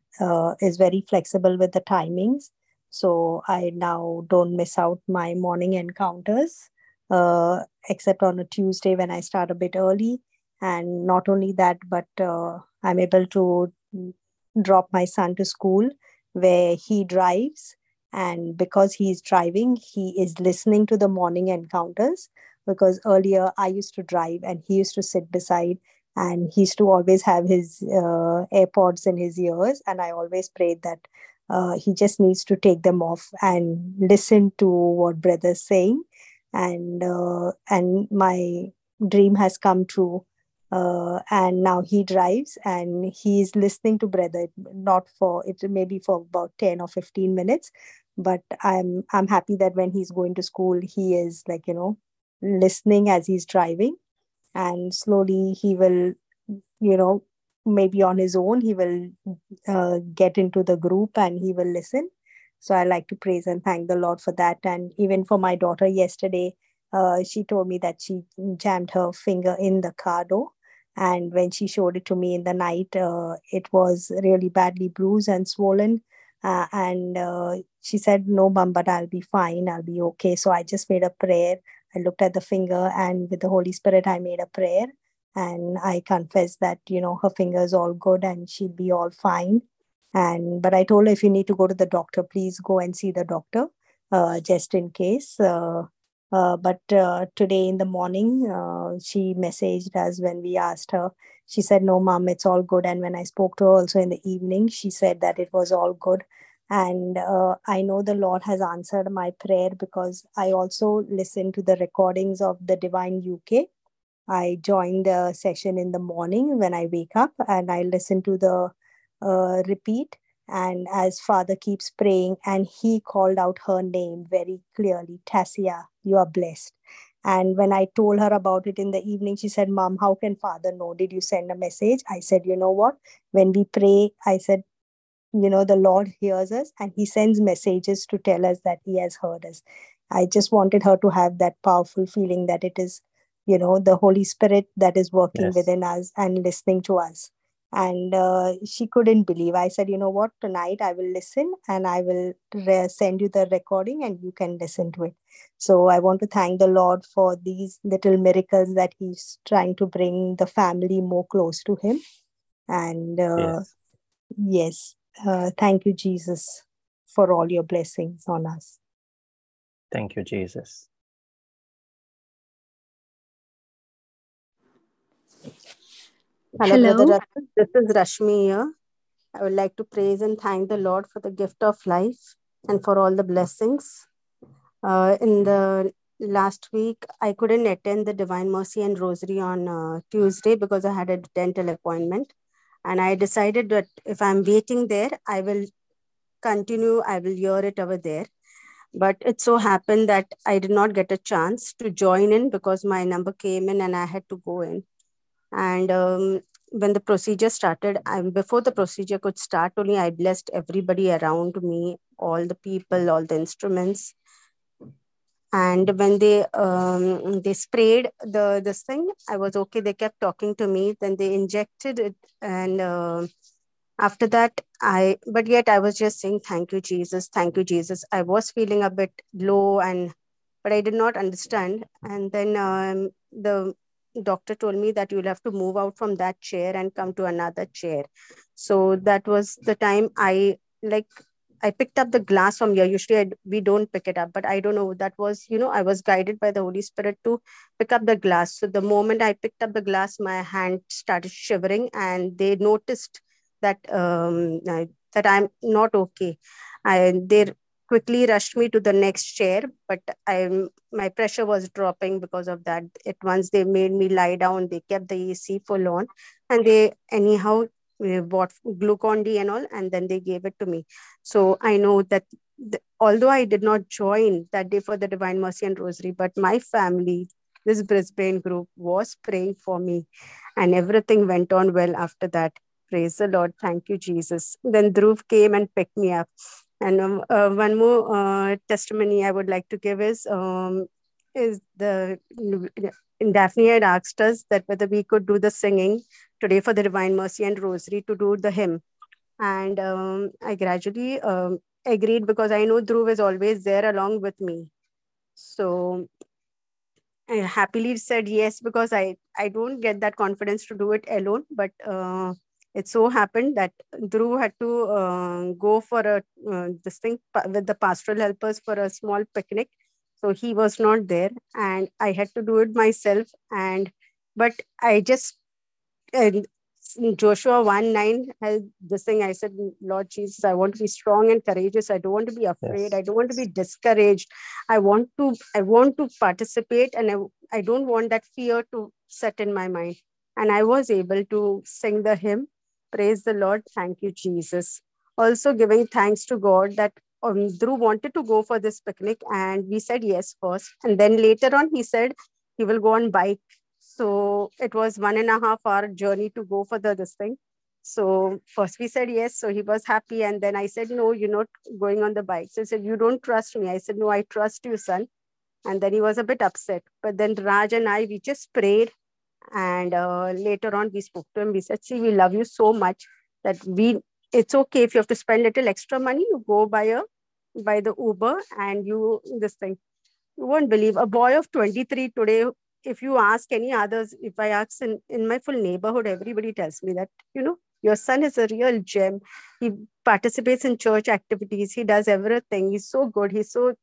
is very flexible with the timings. So I now don't miss out my morning encounters, uh, except on a Tuesday when I start a bit early. And not only that, but uh, I'm able to drop my son to school where he drives. And because he's driving he is listening to the morning encounters. Because earlier i used to drive and he used to sit beside and he used to always have his uh, airpods in his ears. And i always prayed that uh, he just needs to take them off and listen to what brother's saying. And uh, and my dream has come true. Uh, and now he drives and he's listening to brother not for it maybe for about 10 or 15 minutes. But i'm i'm happy that when he's going to school he is like you know listening as he's driving. And slowly he will you know maybe on his own he will uh, get into the group and he will listen so i like to praise and thank the lord for that and even for my daughter yesterday uh, she told me that she jammed her finger in the car door and when she showed it to me in the night uh, it was really badly bruised and swollen uh, and uh, she said, No, mom, but I'll be fine. I'll be okay. So I just made a prayer. I looked at the finger, and with the Holy Spirit, I made a prayer. And I confessed that, you know, her finger is all good and she'll be all fine. And but I told her, if you need to go to the doctor, please go and see the doctor, uh, just in case. Uh, uh, but uh, today in the morning, uh, she messaged us when we asked her. She said, No, mom, it's all good. And when I spoke to her also in the evening, she said that it was all good. And uh, I know the Lord has answered my prayer because I also listened to the recordings of the Divine UK. I joined the session in the morning when I wake up and I listen to the uh, repeat. And as father keeps praying and he called out her name very clearly tassia you are blessed. And when i told her about it in the evening she said mom how can father know? Did you send a message? I said you know what? When we pray i said you know the lord hears us and he sends messages to tell us that he has heard us. I just wanted her to have that powerful feeling that it is you know the holy spirit that is working Yes. within us and listening to us and uh, she couldn't believe i said you know what tonight i will listen and i will re- send you the recording and you can listen to it so i want to thank the lord for these little miracles that he's trying to bring the family more close to him and uh, Yes. yes uh, thank you jesus for all your blessings on us Thank you, Jesus. Hello, Hello. Brother. This is Rashmi here. I would like to praise and thank the Lord for the gift of life and for all the blessings. Uh, in the last week, I couldn't attend the Divine Mercy and Rosary on uh, Tuesday because I had a dental appointment. And I decided that if I'm waiting there, I will continue, I will hear it over there. But it so happened that I did not get a chance to join in because my number came in and I had to go in and um, when the procedure started and before the procedure could start only i blessed everybody around me all the people all the instruments. And when they um, they sprayed the this thing i was okay. They kept talking to me. Then they injected it. And uh, after that i but yet i was just saying thank you jesus. Thank you jesus. I was feeling a bit low and but i did not understand. And then um, the doctor told me that you'll have to move out from that chair and come to another chair. So that was the time i like i picked up the glass from here. Usually I, we don't pick it up but i don't know. That was you know i was guided by the holy spirit to pick up the glass. So the moment i picked up the glass my hand started shivering and they noticed that um, I- that i'm not okay. And they quickly rushed me to the next chair, but I my pressure was dropping because of that. At once they made me lie down. They kept the AC full on, and they anyhow bought Glucon-D and all, and then they gave it to me. So I know that the, although I did not join that day for the Divine Mercy and Rosary, but my family, this Brisbane group, was praying for me, and everything went on well after that. Praise the Lord. Thank you, Jesus. Then Dhruv came and picked me up. And um, uh, one more uh, testimony I would like to give is um, is the Daphne had asked us that whether we could do the singing today for the Divine Mercy and Rosary to do the hymn. And um, I gradually um, agreed because I know Dhruv is always there along with me. So I happily said yes because I, I don't get that confidence to do it alone. But uh, it so happened that Dhruv had to uh, go for a uh, this thing with the pastoral helpers for a small picnic. So he was not there, and I had to do it myself. And but I just and Joshua 1 9 has this thing. I said, Lord Jesus, I want to be strong and courageous. I don't want to be afraid. Yes. I don't want to be discouraged. I want to, I want to participate and I, I don't want that fear to set in my mind. And I was able to sing the hymn. Praise the Lord. Thank you, Jesus. Also giving thanks to God that um, wanted to go for this picnic and we said yes first. And then later on, he said he will go on bike so it was one and a half hour journey to go for the this thing. So first we said yes. So he was happy. And then I said, no, you're not going on the bike. So he said, you don't trust me. I said, no, I trust you, son. And then he was a bit upset. But then Raj and I, we just prayed. And uh, later on, we spoke to him. We said, see, we love you so much that we, it's okay if you have to spend little extra money, you go by a, by the Uber and you, this thing. You won't believe a boy of 23 today if you ask any others, if I ask in, in my full neighborhood, everybody tells me that, you know, your son is a real gem. He participates in church activities. He does everything. He's so good. He's so,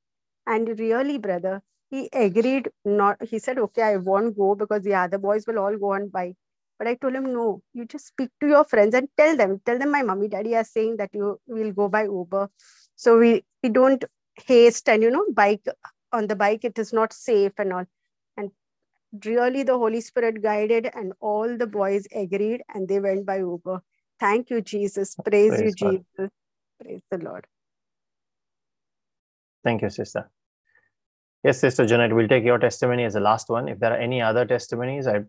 and really, brother, he agreed not, he said, okay, I won't go because the other boys will all go on bike. But I told him, no, you just speak to your friends and tell them, tell them my mommy, daddy are saying that you will go by Uber. So we, we don't haste and, you know, bike on the bike, it is not safe and all And really the Holy Spirit guided, and all the boys agreed and they went by Uber. Thank you, Jesus. Praise, Praise you, God. Jesus. Praise the Lord. Thank you, sister. Yes, Sister Janet, we'll take your testimony as the last one. If there are any other testimonies, I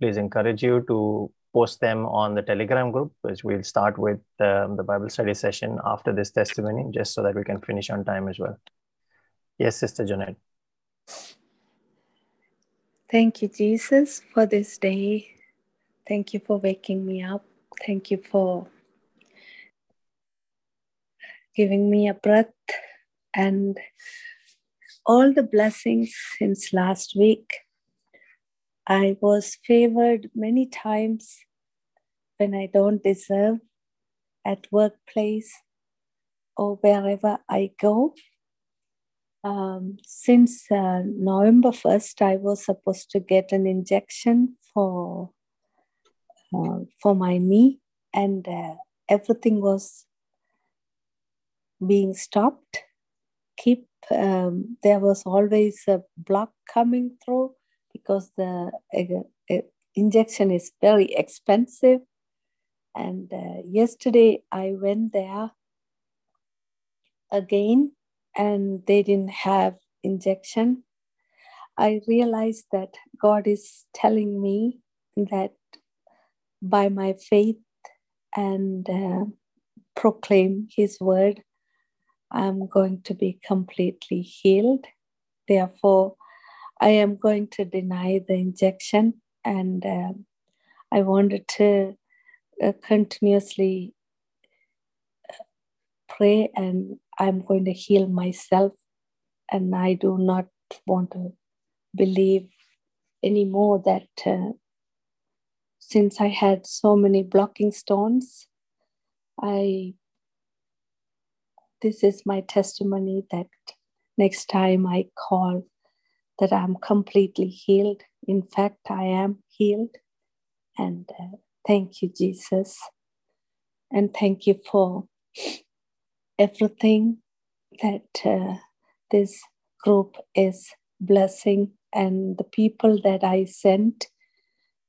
please encourage you to post them on the Telegram group, which we'll start with um, the Bible study session after this testimony, just so that we can finish on time as well. Yes, Sister Janet. Thank you, Jesus, for this day. Thank you for waking me up. Thank you for giving me a breath and all the blessings since last week. I was favored many times when I don't deserve at workplace or wherever I go um, since uh, November 1st, I was supposed to get an injection for, uh, for my knee, and uh, everything was being stopped. Keep um, there was always a block coming through because the uh, uh, injection is very expensive. And uh, yesterday I went there again and they didn't have injection i realized that god is telling me that by my faith and uh, proclaim his word i'm going to be completely healed. Therefore i am going to deny the injection and uh, i wanted to uh, continuously uh, pray and I'm going to heal myself. And I do not want to believe anymore that uh, since I had so many blocking stones, I this is my testimony that next time I call that I'm completely healed. In fact, I am healed. And uh, thank you, Jesus. And thank you for everything that uh, this group is blessing and the people that I sent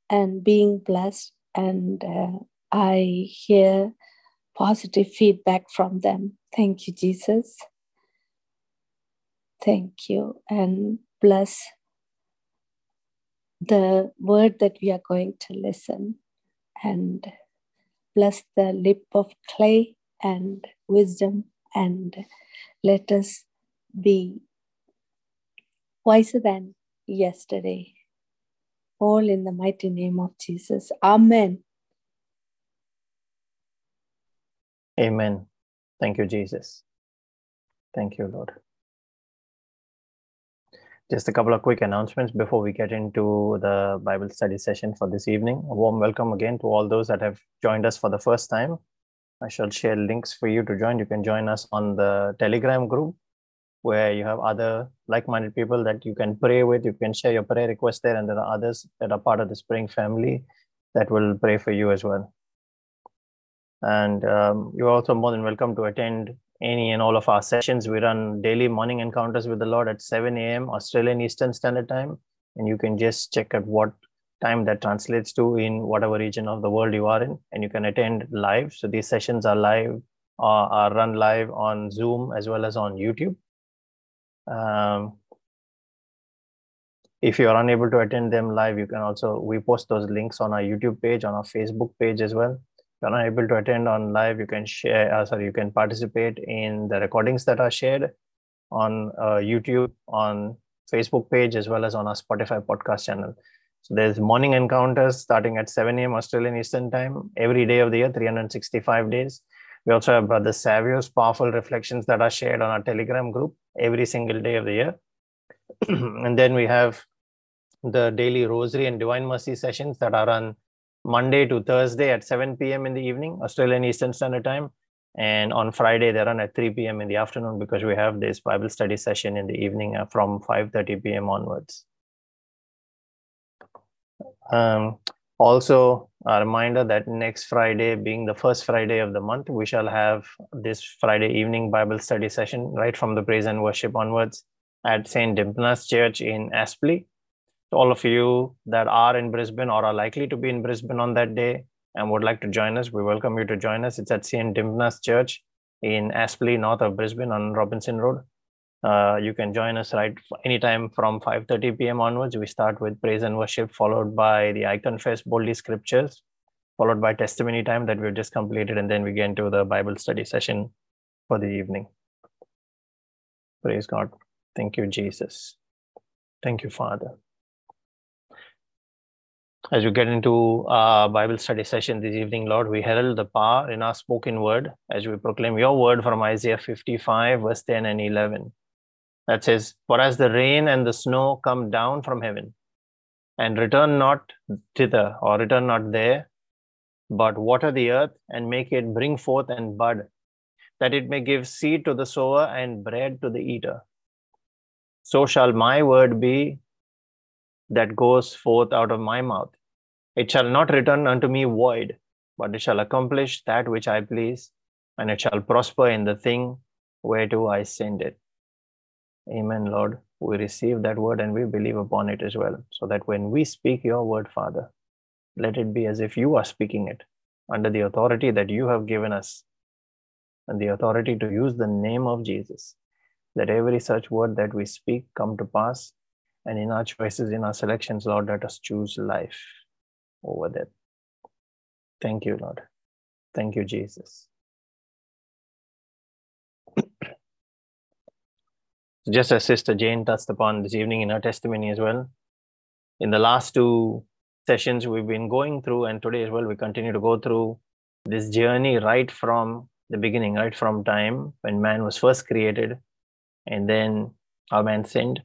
and being blessed and uh, I hear positive feedback from them. Thank you, Jesus. Thank you and bless the word that we are going to listen and bless the lip of clay and wisdom and let us be wiser than yesterday. All in the mighty name of Jesus. Amen. Amen. Thank you, Jesus. Thank you, Lord. Just a couple of quick announcements before we get into the Bible study session for this evening. A warm welcome again to all those that have joined us for the first time. I shall share links for you to join. You can join us on the Telegram group where you have other like-minded people that you can pray with. You can share your prayer requests there, and there are others that are part of the Spring family that will pray for you as well. And um, you're also more than welcome to attend any and all of our sessions. We run daily morning encounters with the Lord at 7 a.m. Australian Eastern Standard Time. And you can just check at what time that translates to in whatever region of the world you are in. And you can attend live. So these sessions are live, uh, are run live on Zoom as well as on YouTube. Um, if you are unable to attend them live, you can also, we post those links on our YouTube page, on our Facebook page as well you're not able to attend on live, you can share, uh, sorry, you can participate in the recordings that are shared on uh, YouTube, on Facebook page, as well as on our Spotify podcast channel. So there's morning encounters starting at 7 a.m. Australian Eastern Time every day of the year, 365 days. We also have Brother Savio's powerful reflections that are shared on our Telegram group every single day of the year. and then we have the daily rosary and divine mercy sessions that are on Monday to Thursday at 7 p.m. in the evening, Australian Eastern Standard Time. And on Friday, they run at 3 p.m. in the afternoon because we have this Bible study session in the evening uh, from 5.30 p.m. onwards. Um, also, a reminder that next Friday, being the first Friday of the month, we shall have this Friday evening Bible study session right from the praise and worship onwards at St. Dympna's Church in Aspley all of you that are in Brisbane or are likely to be in Brisbane on that day and would like to join us, we welcome you to join us. It's at St. Dympna's Church in Aspley, north of Brisbane on Robinson Road. Uh, you can join us right anytime from 5.30 p.m. onwards. We start with praise and worship, followed by the I Confess Boldly Scriptures, followed by testimony time that we've just completed, and then we get into the Bible study session for the evening. Praise God. Thank you, Jesus. Thank you, Father as we get into our Bible study session this evening, Lord, we herald the power in our spoken word as we proclaim your word from Isaiah 55, verse 10 and 11. That says, For as the rain and the snow come down from heaven and return not thither or return not there, but water the earth and make it bring forth and bud, that it may give seed to the sower and bread to the eater. So shall my word be that goes forth out of my mouth. It shall not return unto me void, but it shall accomplish that which I please, and it shall prosper in the thing whereto I send it. Amen, Lord. We receive that word and we believe upon it as well, so that when we speak your word, Father, let it be as if you are speaking it under the authority that you have given us and the authority to use the name of Jesus. Let every such word that we speak come to pass and in our choices, in our selections, Lord, let us choose life over death. Thank you, Lord. Thank you, Jesus. Just as Sister Jane touched upon this evening in her testimony as well, in the last two sessions we've been going through, and today as well, we continue to go through this journey right from the beginning, right from time when man was first created, and then our man sinned,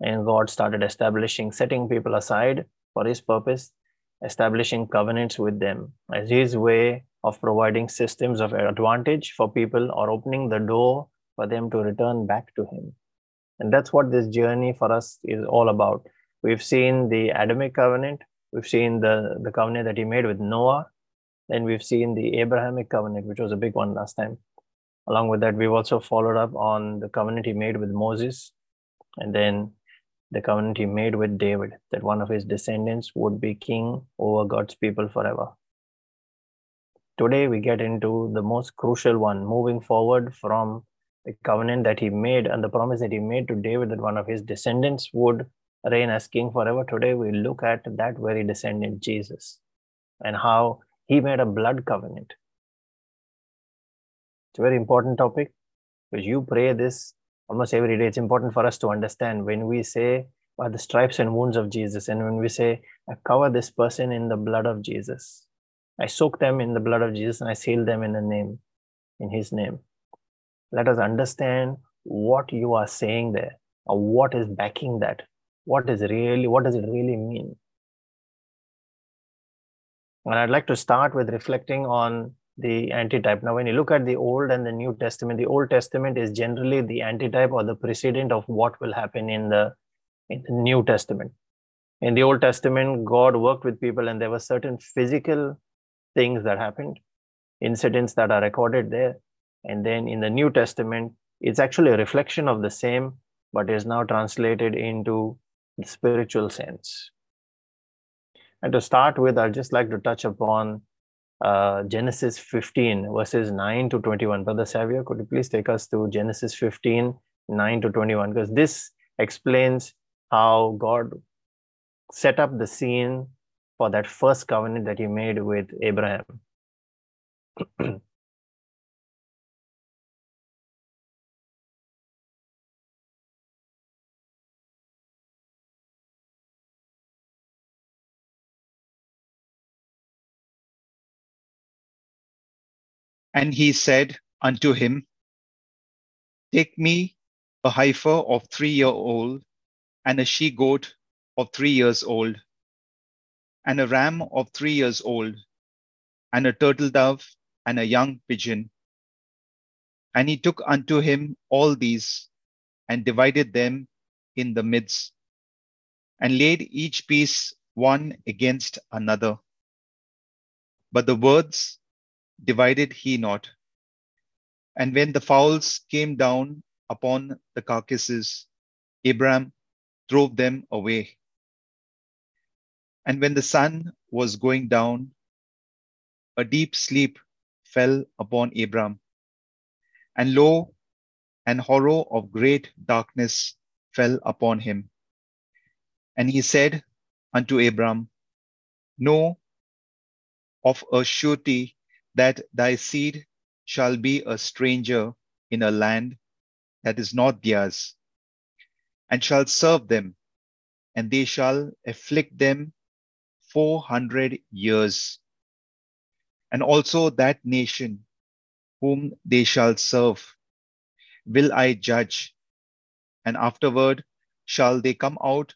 and God started establishing, setting people aside for His purpose, establishing covenants with them as His way of providing systems of advantage for people or opening the door for them to return back to Him. And that's what this journey for us is all about. We've seen the Adamic covenant, we've seen the, the covenant that He made with Noah, then we've seen the Abrahamic covenant, which was a big one last time. Along with that, we've also followed up on the covenant he made with Moses and then the covenant he made with David that one of his descendants would be king over God's people forever. Today, we get into the most crucial one, moving forward from the covenant that he made and the promise that he made to David that one of his descendants would reign as king forever. Today, we look at that very descendant, Jesus, and how he made a blood covenant. It's a very important topic because you pray this almost every day. It's important for us to understand when we say, by the stripes and wounds of Jesus, and when we say, I cover this person in the blood of Jesus, I soak them in the blood of Jesus and I seal them in the name, in his name. Let us understand what you are saying there or what is backing that. What is really, what does it really mean? And I'd like to start with reflecting on the antitype. Now, when you look at the Old and the New Testament, the Old Testament is generally the antitype or the precedent of what will happen in the, in the New Testament. In the Old Testament, God worked with people, and there were certain physical things that happened, incidents that are recorded there. And then in the New Testament, it's actually a reflection of the same, but is now translated into the spiritual sense. And to start with, I'd just like to touch upon uh, Genesis 15, verses 9 to 21. Brother Savio, could you please take us to Genesis 15, 9 to 21? Because this explains how God set up the scene for that first covenant that he made with Abraham. And he said unto him, Take me a heifer of three year old, and a she goat of three years old, and a ram of three years old, and a turtle dove, and a young pigeon. And he took unto him all these, and divided them in the midst, and laid each piece one against another. But the words divided he not. And when the fowls came down upon the carcasses, Abraham drove them away. And when the sun was going down, a deep sleep fell upon Abraham. And lo, an horror of great darkness fell upon him. And he said unto Abraham, Know of a surety that thy seed shall be a stranger in a land that is not theirs, and shall serve them, and they shall afflict them four hundred years. And also that nation whom they shall serve will I judge, and afterward shall they come out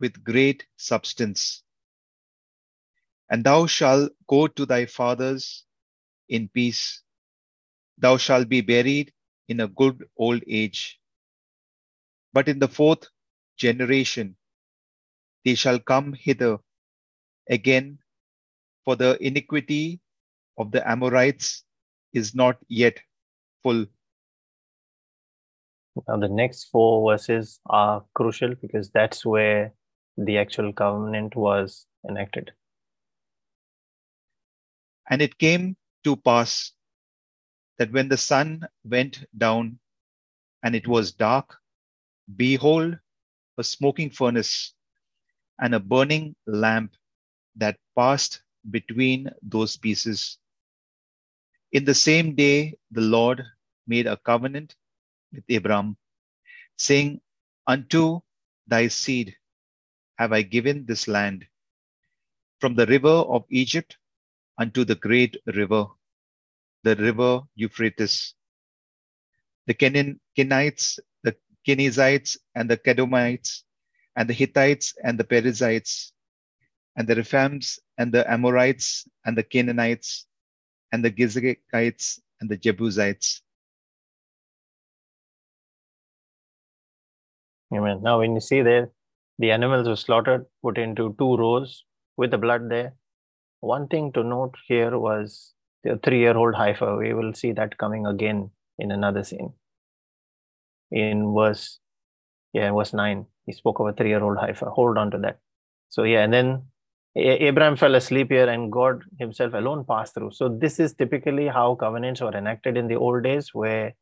with great substance. And thou shalt go to thy fathers in peace. Thou shalt be buried in a good old age. But in the fourth generation, they shall come hither again, for the iniquity of the Amorites is not yet full. Now, the next four verses are crucial because that's where the actual covenant was enacted. And it came to pass that when the sun went down and it was dark, behold, a smoking furnace and a burning lamp that passed between those pieces. In the same day, the Lord made a covenant with Abram, saying, Unto thy seed have I given this land, from the river of Egypt unto the great river, the river Euphrates. The Kenites, the Kenizzites, and the Kadmonites, and the Hittites, and the Perizzites, and the Rephaims, and the Amorites, and the Canaanites, and the Girgashites, and the Jebusites. Amen. Now, when you see there, the animals were slaughtered, put into two rows with the blood there. One thing to note here was the three year old heifer. We will see that coming again in another scene. In verse, yeah, verse 9, he spoke of a three year old heifer. Hold on to that. So, yeah, and then Abraham fell asleep here and God himself alone passed through. So, this is typically how covenants were enacted in the old days, where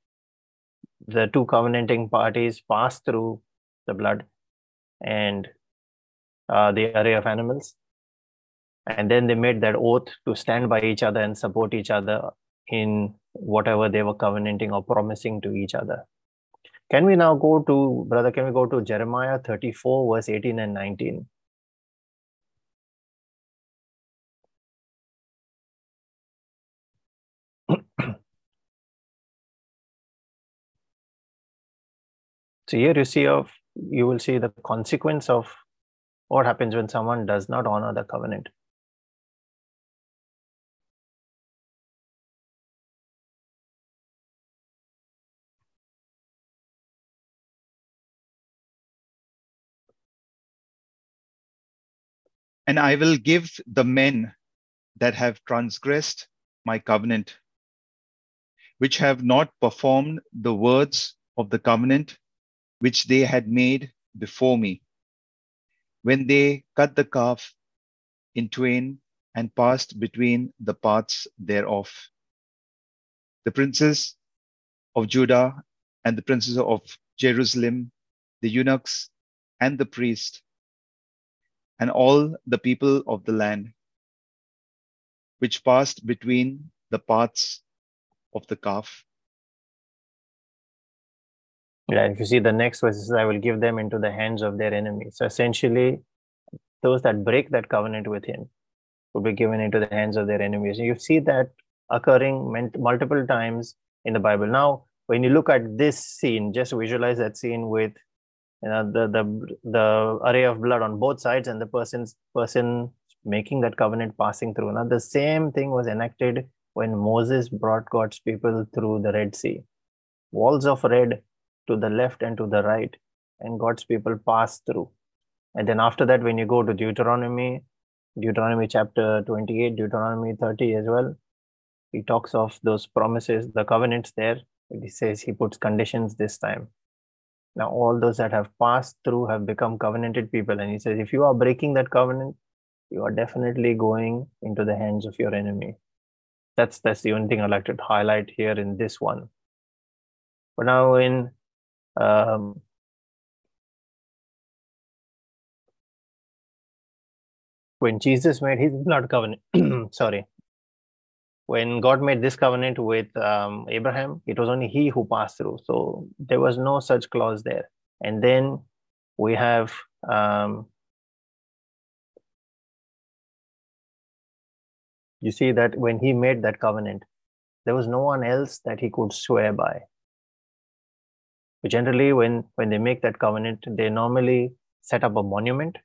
the two covenanting parties pass through the blood and uh, the array of animals. And then they made that oath to stand by each other and support each other in whatever they were covenanting or promising to each other. Can we now go to, brother, can we go to Jeremiah 34, verse 18 and 19? so here you see of you will see the consequence of what happens when someone does not honor the covenant. And I will give the men that have transgressed my covenant, which have not performed the words of the covenant which they had made before me, when they cut the calf in twain and passed between the parts thereof. The princes of Judah and the princes of Jerusalem, the eunuchs and the priest, and all the people of the land, which passed between the paths of the calf. Yeah, if you see the next verses, I will give them into the hands of their enemies. So essentially, those that break that covenant with him will be given into the hands of their enemies. And You see that occurring multiple times in the Bible. Now, when you look at this scene, just visualize that scene with you know the the the array of blood on both sides and the person's person making that covenant passing through. Now, the same thing was enacted when Moses brought God's people through the Red Sea. Walls of red to the left and to the right, and God's people passed through. And then after that, when you go to Deuteronomy, Deuteronomy chapter 28, Deuteronomy 30 as well, he talks of those promises, the covenants there. He says he puts conditions this time. Now, all those that have passed through have become covenanted people. And he says, if you are breaking that covenant, you are definitely going into the hands of your enemy. That's that's the only thing I'd like to highlight here in this one. But now in um, when Jesus made his blood covenant, sorry, when God made this covenant with um, Abraham, it was only he who passed through. So there was no such clause there. And then we have um, you see that when he made that covenant, there was no one else that he could swear by. But generally, when, when they make that covenant, they normally set up a monument,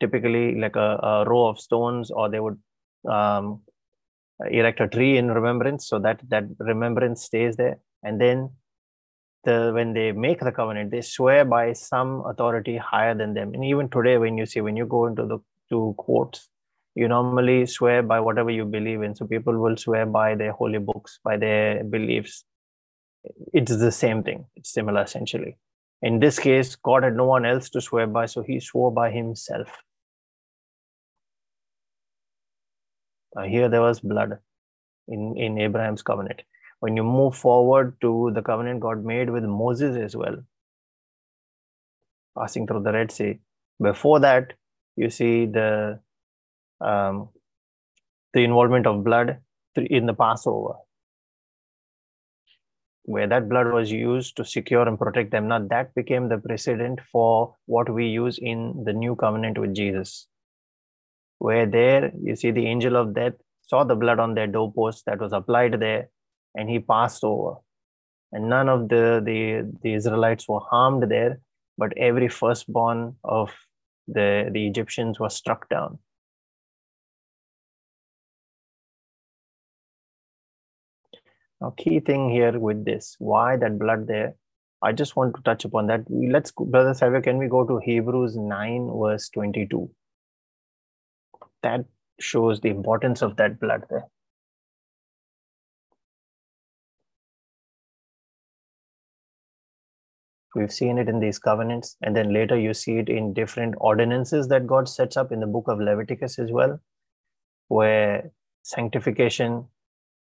typically like a, a row of stones, or they would um, erect a tree in remembrance so that that remembrance stays there. And then the, when they make the covenant, they swear by some authority higher than them. And even today, when you see, when you go into the two courts, you normally swear by whatever you believe in. So people will swear by their holy books, by their beliefs it's the same thing. It's similar essentially. In this case, God had no one else to swear by, so he swore by himself. Uh, here there was blood in, in Abraham's covenant. When you move forward to the covenant God made with Moses as well, passing through the Red Sea, before that, you see the um, the involvement of blood in the Passover where that blood was used to secure and protect them. Now that became the precedent for what we use in the new covenant with Jesus. Where there you see the angel of death saw the blood on their doorpost that was applied there, and he passed over. And none of the, the, the Israelites were harmed there, but every firstborn of the, the Egyptians was struck down. Now, key thing here with this, why that blood there? I just want to touch upon that. Let's, Brother Savio, can we go to Hebrews 9, verse 22? that shows the importance of that blood there. We've seen it in these covenants, and then later you see it in different ordinances that God sets up in the book of Leviticus as well, where sanctification,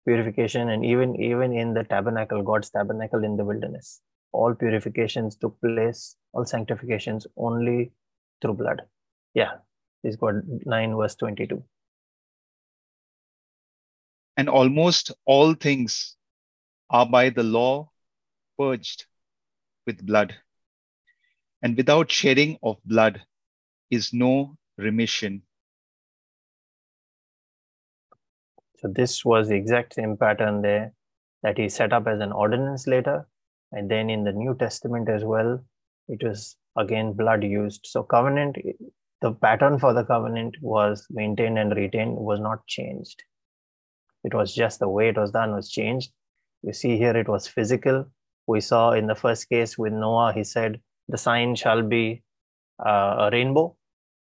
purification, and even even in the tabernacle, God's tabernacle in the wilderness, all purifications took place, all sanctifications only through blood. Yeah this God 9 verse 22. And almost all things are by the law purged with blood. And without shedding of blood is no remission. So this was the exact same pattern there that he set up as an ordinance later. And then in the New Testament as well, it was again blood used. So covenant, the pattern for the covenant was maintained and retained, was not changed. It was just the way it was done was changed. You see here it was physical. We saw in the first case with Noah, he said, the sign shall be uh, a rainbow.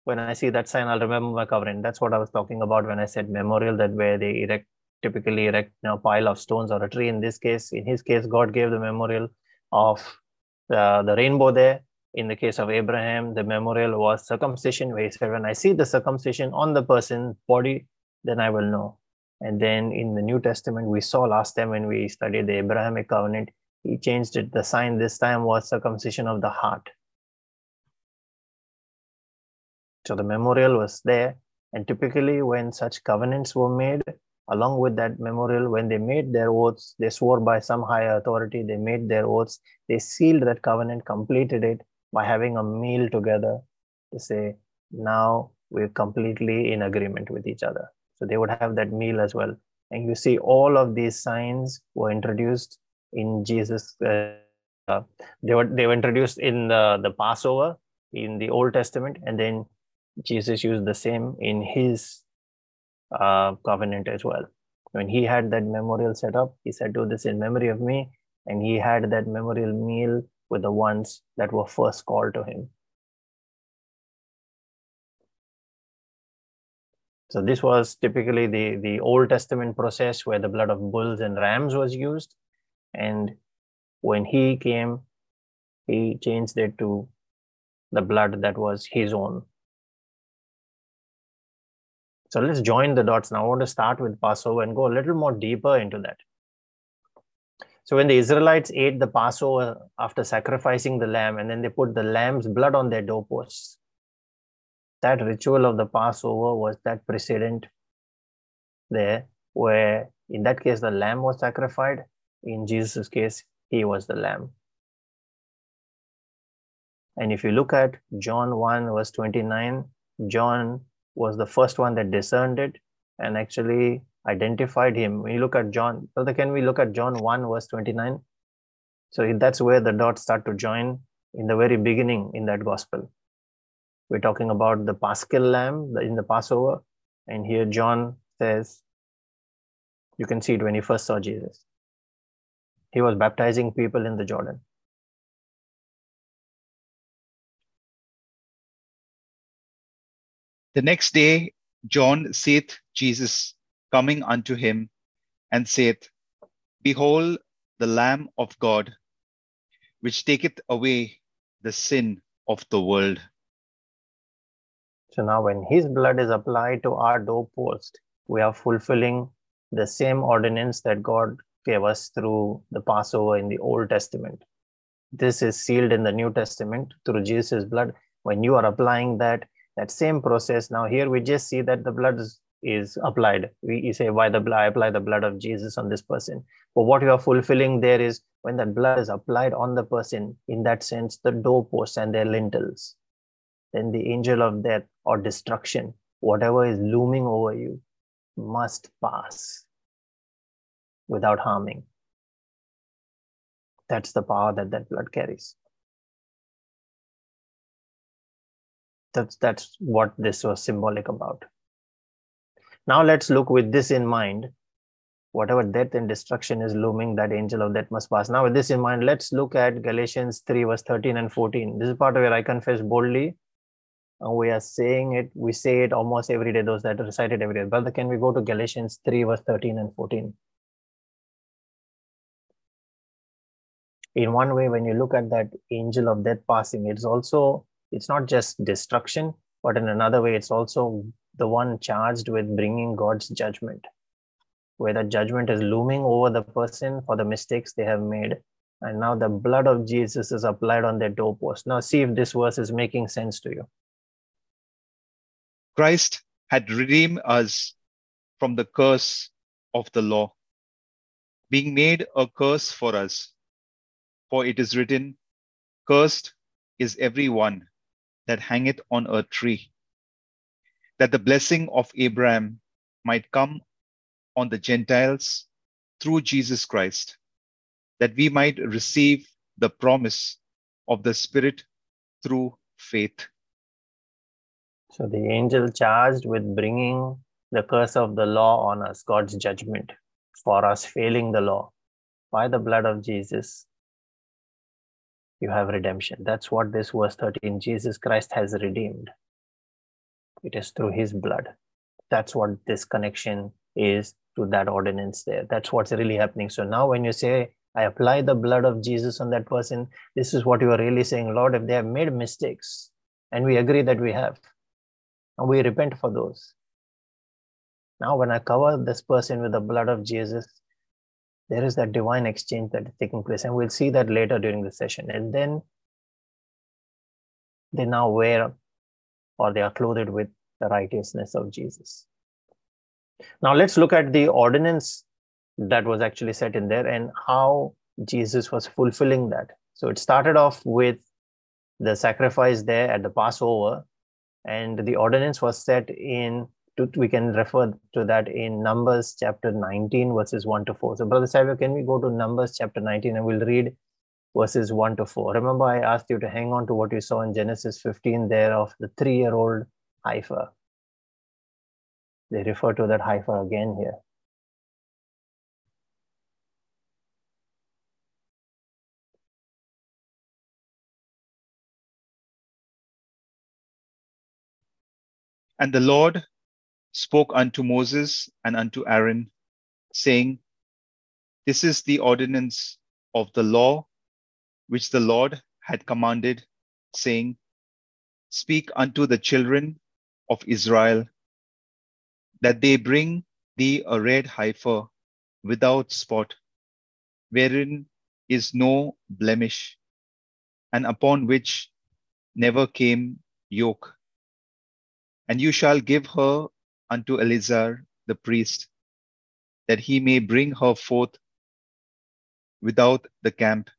When I see that sign, I'll remember my covenant. That's what I was talking about when I said memorial, that where they erect, typically erect you know, a pile of stones or a tree. In this case, in his case, God gave the memorial of the, the rainbow there. In the case of Abraham, the memorial was circumcision, where he said, When I see the circumcision on the person's body, then I will know. And then in the New Testament, we saw last time when we studied the Abrahamic covenant, he changed it. The sign this time was circumcision of the heart. So the memorial was there. And typically, when such covenants were made, along with that memorial, when they made their oaths, they swore by some higher authority, they made their oaths, they sealed that covenant, completed it by having a meal together to say, now we're completely in agreement with each other. So they would have that meal as well. And you see, all of these signs were introduced in Jesus. Uh, they were they were introduced in the, the Passover in the Old Testament, and then Jesus used the same in his uh, covenant as well. When he had that memorial set up, he said, "Do this in memory of me," and he had that memorial meal with the ones that were first called to him. So this was typically the, the Old Testament process where the blood of bulls and rams was used. And when he came, he changed it to the blood that was his own. So let's join the dots now. I want to start with Passover and go a little more deeper into that. So when the Israelites ate the Passover after sacrificing the lamb, and then they put the lamb's blood on their doorposts, that ritual of the Passover was that precedent there, where in that case the lamb was sacrificed. In Jesus' case, he was the lamb. And if you look at John 1, verse 29, John was the first one that discerned it and actually identified him. When you look at John, brother, can we look at John 1, verse 29? So that's where the dots start to join in the very beginning in that gospel. We're talking about the Paschal lamb in the Passover. And here John says, you can see it when he first saw Jesus. He was baptizing people in the Jordan. The next day, John saith Jesus coming unto him and saith, Behold the Lamb of God, which taketh away the sin of the world. So now, when his blood is applied to our doorpost, we are fulfilling the same ordinance that God gave us through the Passover in the Old Testament. This is sealed in the New Testament through Jesus' blood. When you are applying that, that same process, now here we just see that the blood is, is applied. We you say, why the blood? I apply the blood of Jesus on this person. But what you are fulfilling there is when that blood is applied on the person, in that sense, the doorposts and their lintels, then the angel of death or destruction, whatever is looming over you, must pass without harming. That's the power that that blood carries. That's, that's what this was symbolic about. Now let's look with this in mind. Whatever death and destruction is looming, that angel of death must pass. Now, with this in mind, let's look at Galatians 3, verse 13 and 14. This is part where I confess boldly and we are saying it, we say it almost every day, those that recite it every day. Brother, can we go to Galatians 3, verse 13 and 14? in one way, when you look at that angel of death passing, it's also, it's not just destruction, but in another way, it's also the one charged with bringing God's judgment, where the judgment is looming over the person for the mistakes they have made. And now the blood of Jesus is applied on their doorpost. Now, see if this verse is making sense to you. Christ had redeemed us from the curse of the law, being made a curse for us. For it is written, Cursed is every one that hangeth on a tree, that the blessing of Abraham might come on the Gentiles through Jesus Christ, that we might receive the promise of the Spirit through faith. So the angel charged with bringing the curse of the law on us, God's judgment for us failing the law. By the blood of Jesus, you have redemption. That's what this verse 13 Jesus Christ has redeemed. It is through his blood. That's what this connection is to that ordinance there. That's what's really happening. So now, when you say, I apply the blood of Jesus on that person, this is what you are really saying, Lord, if they have made mistakes, and we agree that we have, and we repent for those. Now, when I cover this person with the blood of Jesus, there is that divine exchange that is taking place. And we'll see that later during the session. And then they now wear or they are clothed with the righteousness of Jesus. Now, let's look at the ordinance that was actually set in there and how Jesus was fulfilling that. So it started off with the sacrifice there at the Passover, and the ordinance was set in we can refer to that in Numbers chapter 19, verses 1 to 4. So, Brother Savio, can we go to Numbers chapter 19 and we'll read verses 1 to 4? Remember, I asked you to hang on to what you saw in Genesis 15 there of the three year old heifer. They refer to that heifer again here. And the Lord spoke unto Moses and unto Aaron, saying, This is the ordinance of the law which the Lord had commanded, saying, Speak unto the children of Israel that they bring thee a red heifer without spot, wherein is no blemish, and upon which never came yoke. And you shall give her unto Eleazar the priest, that he may bring her forth without the camp,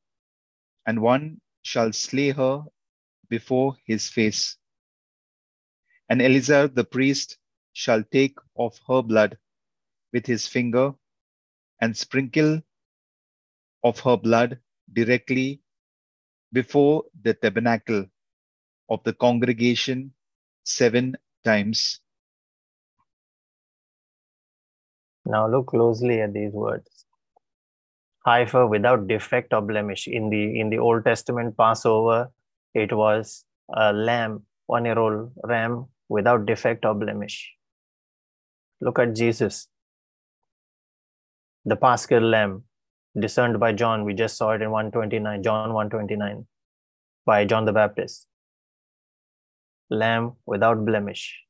and one shall slay her before his face. And Eleazar the priest shall take of her blood with his finger and sprinkle of her blood directly before the tabernacle of the congregation seven times. Now look closely at these words. Heifer without defect or blemish. In the in the Old Testament Passover, it was a lamb, one-year-old ram without defect or blemish. Look at Jesus, the Paschal lamb, discerned by John. We just saw it in 129, John 129, by John the Baptist. Lamb without blemish.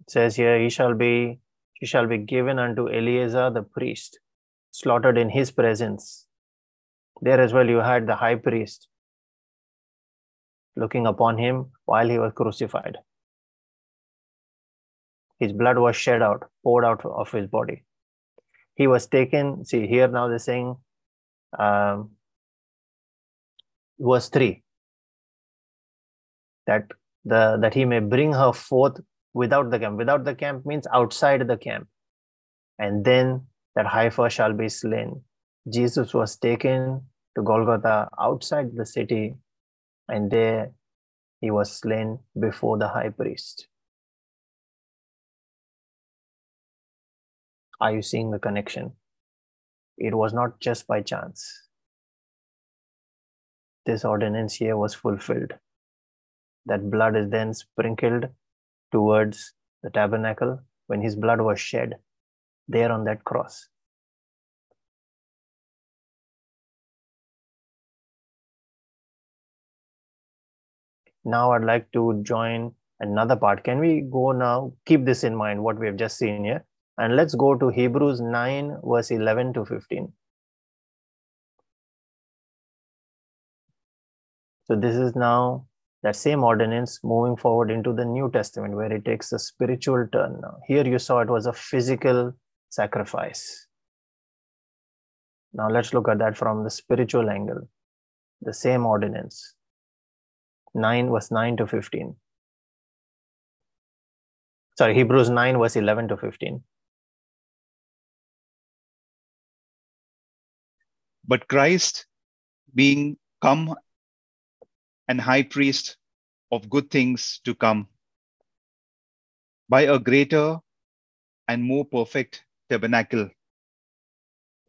It says here, he shall be, shall be given unto Eleazar the priest, slaughtered in his presence. There as well, you had the high priest looking upon him while he was crucified. His blood was shed out, poured out of his body. He was taken. See, here now they're saying, um, verse 3 that the that he may bring her forth without the camp. Without the camp means outside the camp. And then that heifer shall be slain. Jesus was taken to Golgotha outside the city, and there he was slain before the high priest. Are you seeing the connection? It was not just by chance. This ordinance here was fulfilled. That blood is then sprinkled towards the tabernacle when his blood was shed there on that cross. Now I'd like to join another part. Can we go now? Keep this in mind, what we have just seen here. And let's go to Hebrews 9, verse 11 to 15. So this is now that same ordinance moving forward into the New Testament, where it takes a spiritual turn now. Here you saw it was a physical sacrifice. Now let's look at that from the spiritual angle. The same ordinance. 9 verse 9 to 15. Sorry, Hebrews 9 verse 11 to 15. But Christ, being come and high priest of good things to come, by a greater and more perfect tabernacle,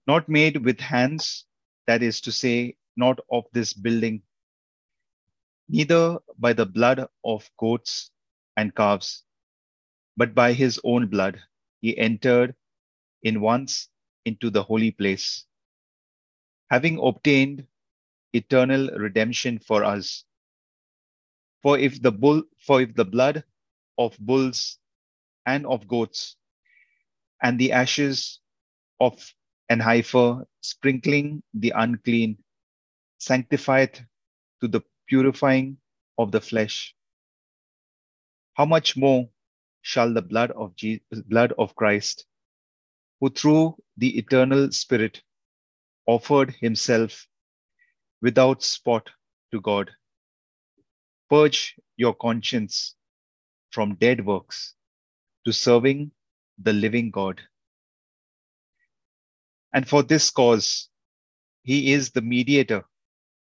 not made with hands, that is to say, not of this building, neither by the blood of goats and calves, but by his own blood he entered in once into the holy place, having obtained eternal redemption for us. For if the bull, for if the blood of bulls and of goats and the ashes of an heifer sprinkling the unclean sanctifieth to the purifying of the flesh, how much more shall the blood of Jesus, blood of Christ, who through the eternal Spirit offered himself without spot to God, purge your conscience from dead works to serving the living God. And for this cause, he is the mediator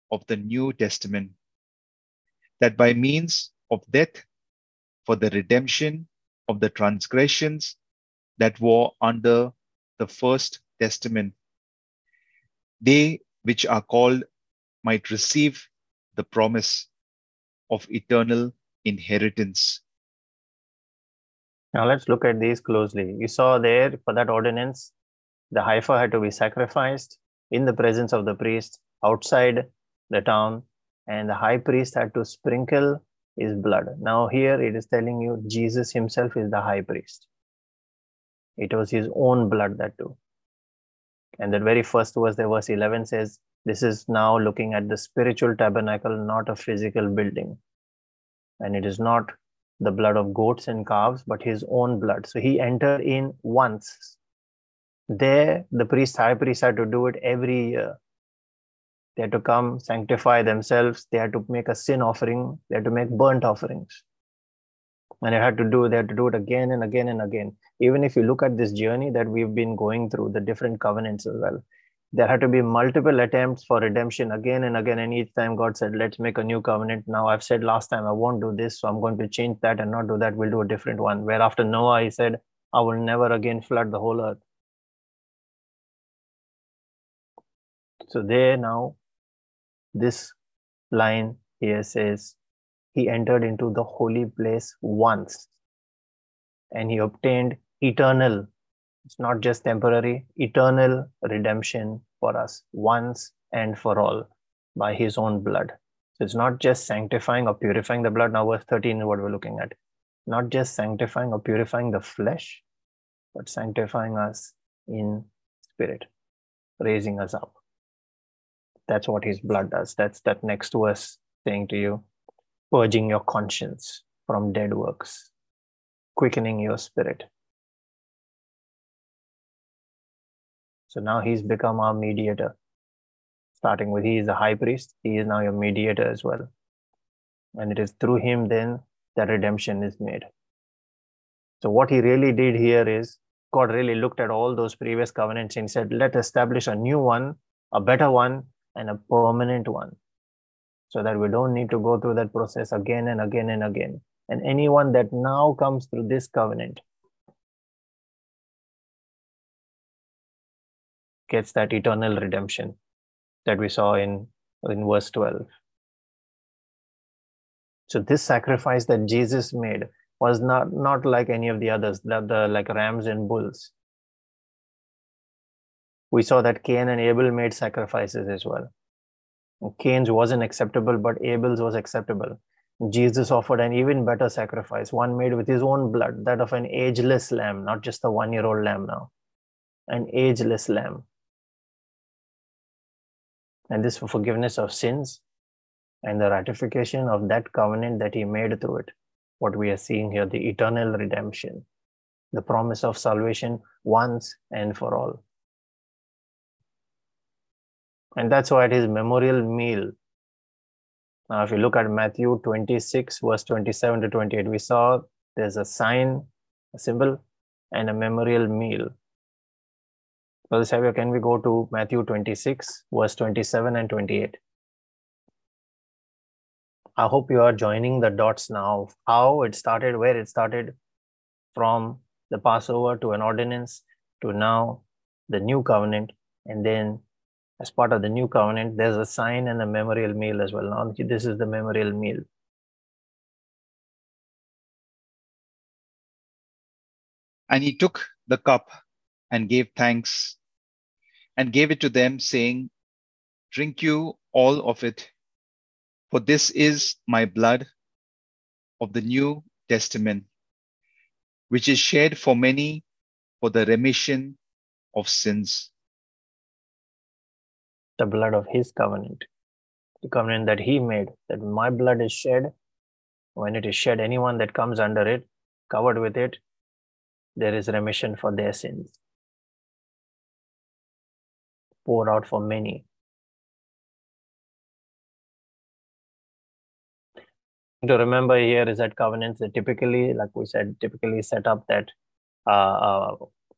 of the New Testament, that by means of death for the redemption of the transgressions that were under the first testament, they which are called might receive the promise of eternal inheritance. Now let's look at these closely. You saw there for that ordinance, the heifer had to be sacrificed in the presence of the priest outside the town, and the high priest had to sprinkle his blood. Now, here it is telling you Jesus himself is the high priest. It was his own blood that too. And that very first verse, the verse 11 says, This is now looking at the spiritual tabernacle, not a physical building. And it is not the blood of goats and calves, but his own blood. So he entered in once. There, the priest, high priest, had to do it every year. They had to come, sanctify themselves. They had to make a sin offering. They had to make burnt offerings. And they had to do, they had to do it again and again and again. Even if you look at this journey that we've been going through, the different covenants as well, there had to be multiple attempts for redemption again and again. And each time God said, let's make a new covenant. Now I've said last time I won't do this, so I'm going to change that and not do that. We'll do a different one. Where after Noah, he said, I will never again flood the whole earth. So there now, this line here says, He entered into the holy place once and he obtained eternal it's not just temporary, eternal redemption for us once and for all by his own blood. So it's not just sanctifying or purifying the blood. Now, verse 13 is what we're looking at. Not just sanctifying or purifying the flesh, but sanctifying us in spirit, raising us up. That's what his blood does. That's that next verse saying to you, purging your conscience from dead works, quickening your spirit, So now he's become our mediator. Starting with he is the high priest, he is now your mediator as well. And it is through him then that redemption is made. So what he really did here is God really looked at all those previous covenants and said, let us establish a new one, a better one, and a permanent one. So that we don't need to go through that process again and again and again. And anyone that now comes through this covenant gets that eternal redemption that we saw in, in verse 12. So this sacrifice that Jesus made was not, not like any of the others, the, the like rams and bulls. We saw that Cain and Abel made sacrifices as well. Cain's wasn't acceptable, but Abel's was acceptable. Jesus offered an even better sacrifice, one made with his own blood, that of an ageless lamb, not just a one year old lamb now, an ageless lamb. And this for forgiveness of sins and the ratification of that covenant that he made through it. What we are seeing here, the eternal redemption, the promise of salvation once and for all. And that's why at his memorial meal, now, if you look at Matthew 26, verse 27 to 28, we saw there's a sign, a symbol, and a memorial meal. Brother Savio, can we go to Matthew 26, verse 27 and 28? I hope you are joining the dots now. How it started, where it started, from the Passover to an ordinance to now the new covenant, and then as part of the new covenant, there's a sign and a memorial meal as well. Now, this is the memorial meal. And he took the cup and gave thanks and gave it to them, saying, Drink you all of it, for this is my blood of the New Testament, which is shed for many for the remission of sins the blood of his covenant, the covenant that he made, that my blood is shed. When it is shed, anyone that comes under it, covered with it, there is remission for their sins. Poured out for many. To remember here is that covenants that typically, like we said, typically set up that uh, uh,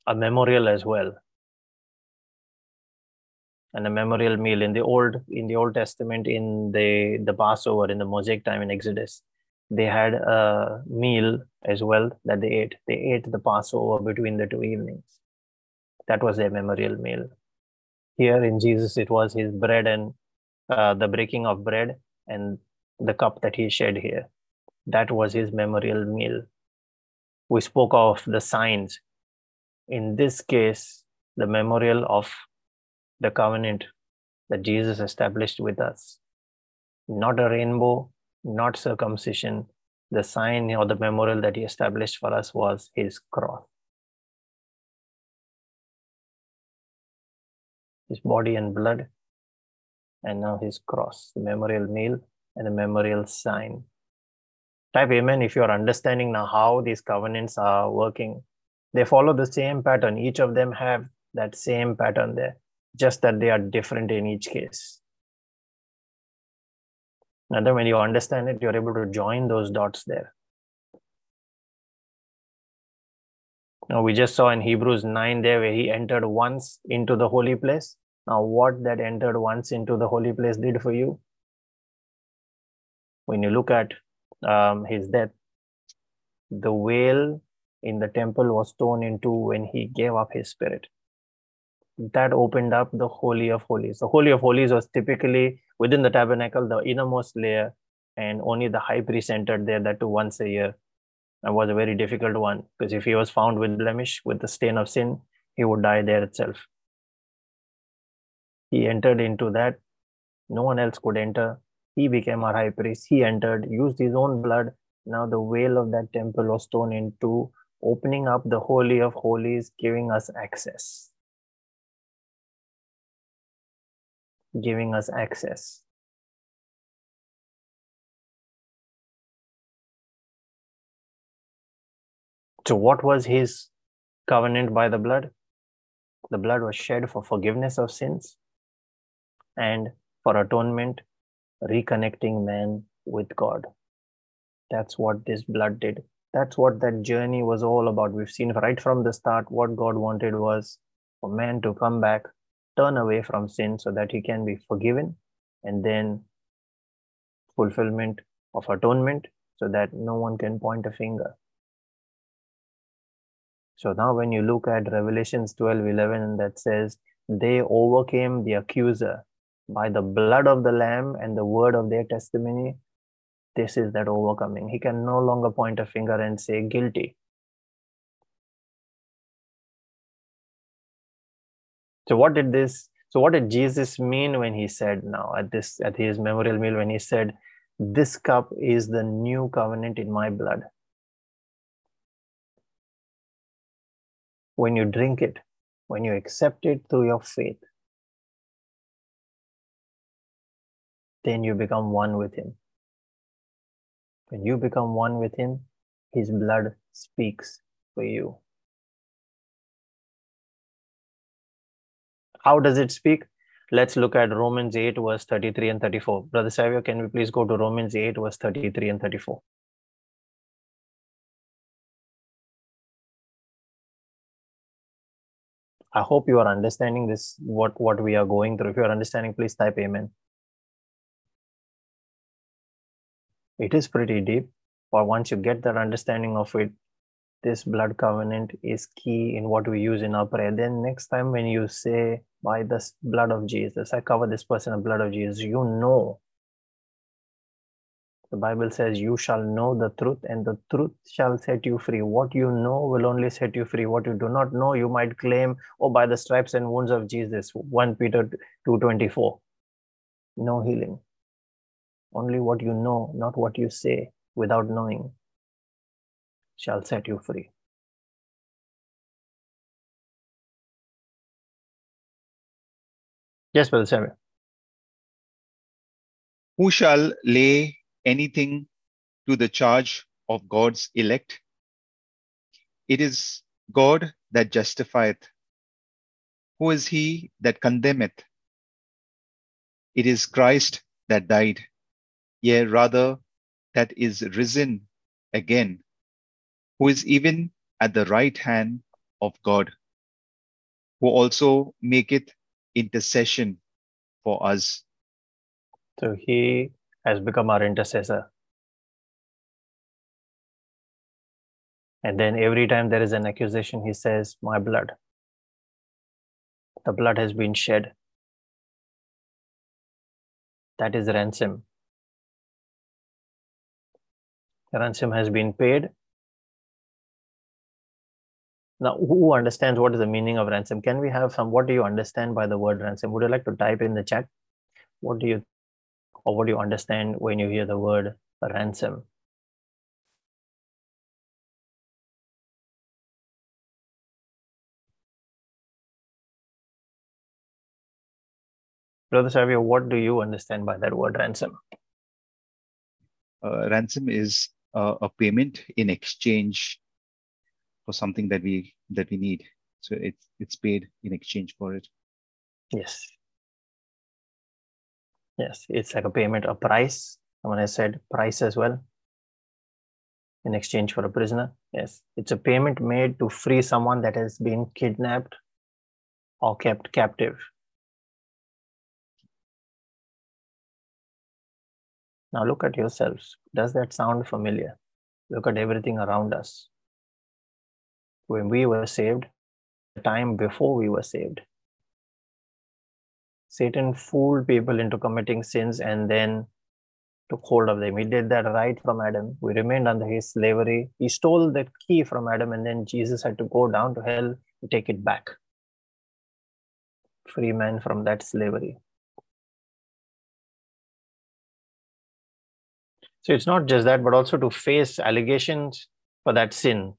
a memorial as well. And a memorial meal in the old in the old testament in the the passover in the mosaic time in exodus they had a meal as well that they ate. They ate the passover between the two evenings. That was their memorial meal here in jesus it was his bread and uh, the breaking of bread and the cup that he shed here that was his memorial meal we spoke of the signs in this case the memorial of the covenant that Jesus established with us. Not a rainbow, not circumcision. The sign or the memorial that he established for us was his cross. His body and blood, and now his cross, the memorial meal and the memorial sign. Type amen if you are understanding now how these covenants are working. They follow the same pattern. Each of them have that same pattern there just that they are different in each case. And then when you understand it, you're able to join those dots there. Now we just saw in Hebrews 9 there where he entered once into the holy place. Now, what that entered once into the holy place did for you? When you look at um, his death, the veil in the temple was torn in two when he gave up his spirit that opened up the Holy of Holies. The Holy of Holies was typically within the tabernacle, the innermost layer, and only the high priest entered there, that once a year. That was a very difficult one because if he was found with blemish, with the stain of sin, he would die there itself. He entered into that. No one else could enter. He became our high priest. He entered, used his own blood. Now the veil of that temple was torn into, opening up the Holy of Holies, giving us access. giving us access. So, what was his covenant by the blood? The blood was shed for forgiveness of sins and for atonement, reconnecting man with God. That's what this blood did. That's what that journey was all about. We've seen right from the start what God wanted was for man to come back turn away from sin so that he can be forgiven and then fulfillment of atonement so that no one can point a finger so now when you look at revelations 12 11 that says they overcame the accuser by the blood of the lamb and the word of their testimony this is that overcoming he can no longer point a finger and say guilty So what did this? So what did Jesus mean when he said now at this at his memorial meal when he said, This cup is the new covenant in my blood. When you drink it, when you accept it through your faith, then you become one with Him. When you become one with Him, His blood speaks for you. How does it speak? Let's look at Romans 8, verse 33 and 34. Brother Savio, can we please go to Romans 8, verse 33 and 34? I hope you are understanding this, what, what we are going through. If you are understanding, please type Amen. It is pretty deep, but once you get that understanding of it, this blood covenant is key in what we use in our prayer. Then next time when you say, by the blood of Jesus, I cover this person in blood of Jesus, you know. The Bible says, you shall know the truth and the truth shall set you free. What you know will only set you free. What you do not know, you might claim, oh, by the stripes and wounds of Jesus, 1 Peter 2.24. No healing. Only what you know, not what you say without knowing shall set you free. Yes, Brother Samuel. Who shall lay anything to the charge of God's elect? It is God that justifieth. Who is he that condemneth? It is Christ that died, yea, rather, that is risen again, who is even at the right hand of God, who also maketh intercession for us. So he has become our intercessor. And then every time there is an accusation, he says, My blood. The blood has been shed. That is ransom. Ransom has been paid. Now, who understands what is the meaning of ransom? Can we have some? What do you understand by the word ransom? Would you like to type in the chat? What do you, or what do you understand when you hear the word ransom? Brother Savio, what do you understand by that word ransom? Uh, ransom is uh, a payment in exchange for something that we that we need. So it's it's paid in exchange for it. Yes. Yes, it's like a payment, a price. Someone has said price as well. In exchange for a prisoner. Yes. It's a payment made to free someone that has been kidnapped or kept captive. Now look at yourselves. Does that sound familiar? Look at everything around us. When we were saved, the time before we were saved, Satan fooled people into committing sins and then took hold of them. He did that right from Adam. We remained under his slavery. He stole that key from Adam, and then Jesus had to go down to hell to take it back. Free man from that slavery. So it's not just that, but also to face allegations for that sin,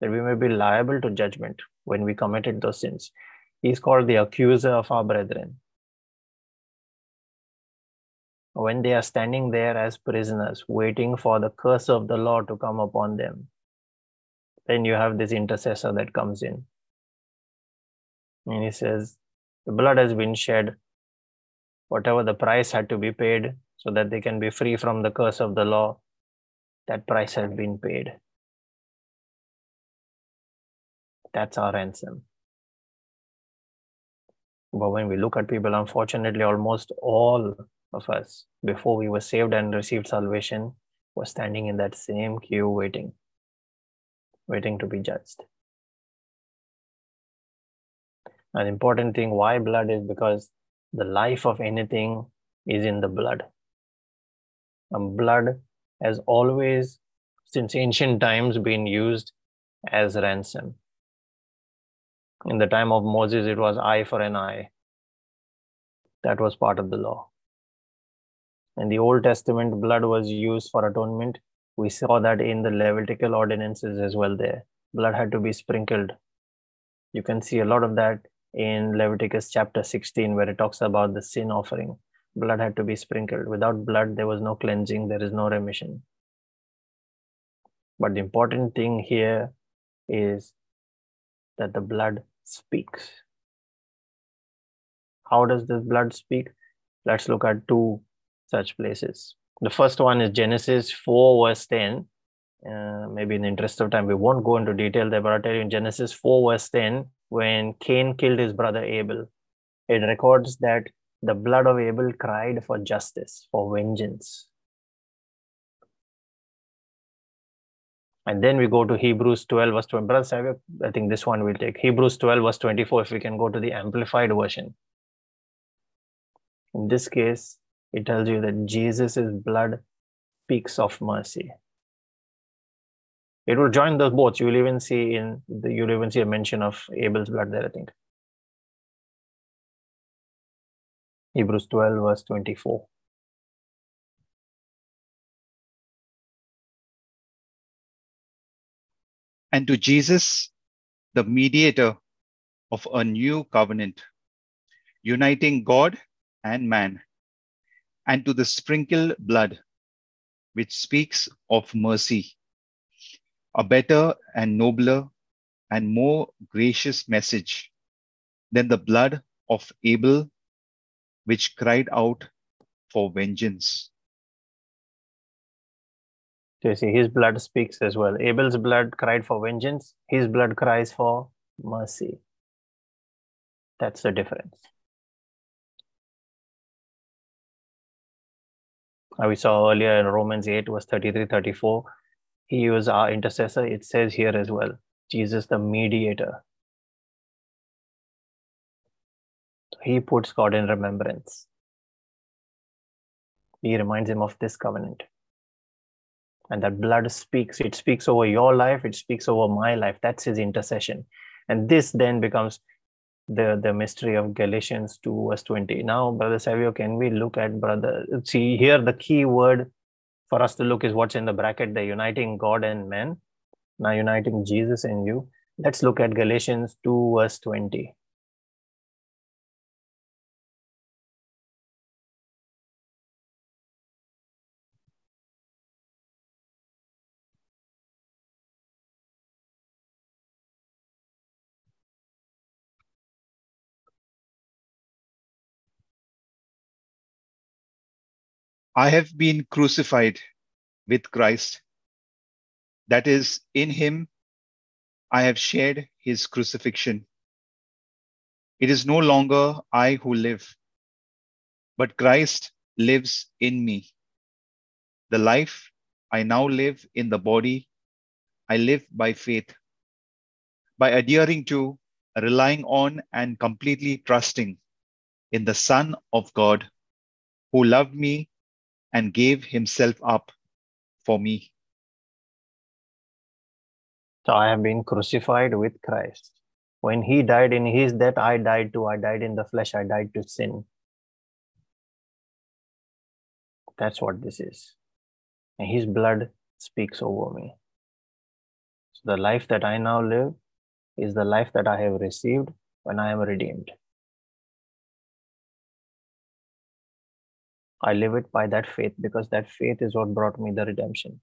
that we may be liable to judgment when we committed those sins. He's called the accuser of our brethren. When they are standing there as prisoners, waiting for the curse of the law to come upon them, then you have this intercessor that comes in. And he says, The blood has been shed. Whatever the price had to be paid, so that they can be free from the curse of the law. That price has been paid. That's our ransom. But when we look at people, unfortunately, almost all of us, before we were saved and received salvation, were standing in that same queue waiting, waiting to be judged. An important thing why blood is because the life of anything is in the blood. And blood has always, since ancient times, been used as ransom. In the time of Moses, it was eye for an eye. That was part of the law. In the Old Testament, blood was used for atonement. We saw that in the Levitical ordinances as well, there. Blood had to be sprinkled. You can see a lot of that in Leviticus chapter 16, where it talks about the sin offering. Blood had to be sprinkled. Without blood, there was no cleansing, there is no remission. But the important thing here is that the blood speaks. How does this blood speak? Let's look at two such places. The first one is Genesis 4, verse 10. Uh, maybe in the interest of time, we won't go into detail there, but I'll tell you in Genesis 4, verse 10, when Cain killed his brother Abel, it records that the blood of Abel cried for justice, for vengeance. And then we go to Hebrews 12, verse 20. Brother I think this one we'll take. Hebrews 12, verse 24, if we can go to the amplified version. In this case, it tells you that Jesus' blood speaks of mercy. It will join those both. You'll even see in the you'll even see a mention of Abel's blood there, I think. Hebrews 12, verse 24. And to Jesus, the mediator of a new covenant, uniting God and man, and to the sprinkled blood, which speaks of mercy, a better and nobler and more gracious message than the blood of Abel, which cried out for vengeance. So you see, his blood speaks as well. Abel's blood cried for vengeance, his blood cries for mercy. That's the difference. we saw earlier in Romans 8, verse 33 34, he was our intercessor. It says here as well Jesus, the mediator. He puts God in remembrance. He reminds him of this covenant. And that blood speaks. It speaks over your life, it speaks over my life. That's his intercession. And this then becomes the the mystery of galatians 2 verse 20 now brother savio can we look at brother see here the key word for us to look is what's in the bracket the uniting god and man now uniting jesus and you let's look at galatians 2 verse 20 I have been crucified with Christ. That is, in him I have shared his crucifixion. It is no longer I who live, but Christ lives in me. The life I now live in the body, I live by faith, by adhering to, relying on, and completely trusting in the Son of God who loved me and gave himself up for me. So I have been crucified with Christ. When he died in his death, I died too. I died in the flesh. I died to sin. That's what this is. And his blood speaks over me. So the life that I now live is the life that I have received when I am redeemed. I live it by that faith because that faith is what brought me the redemption.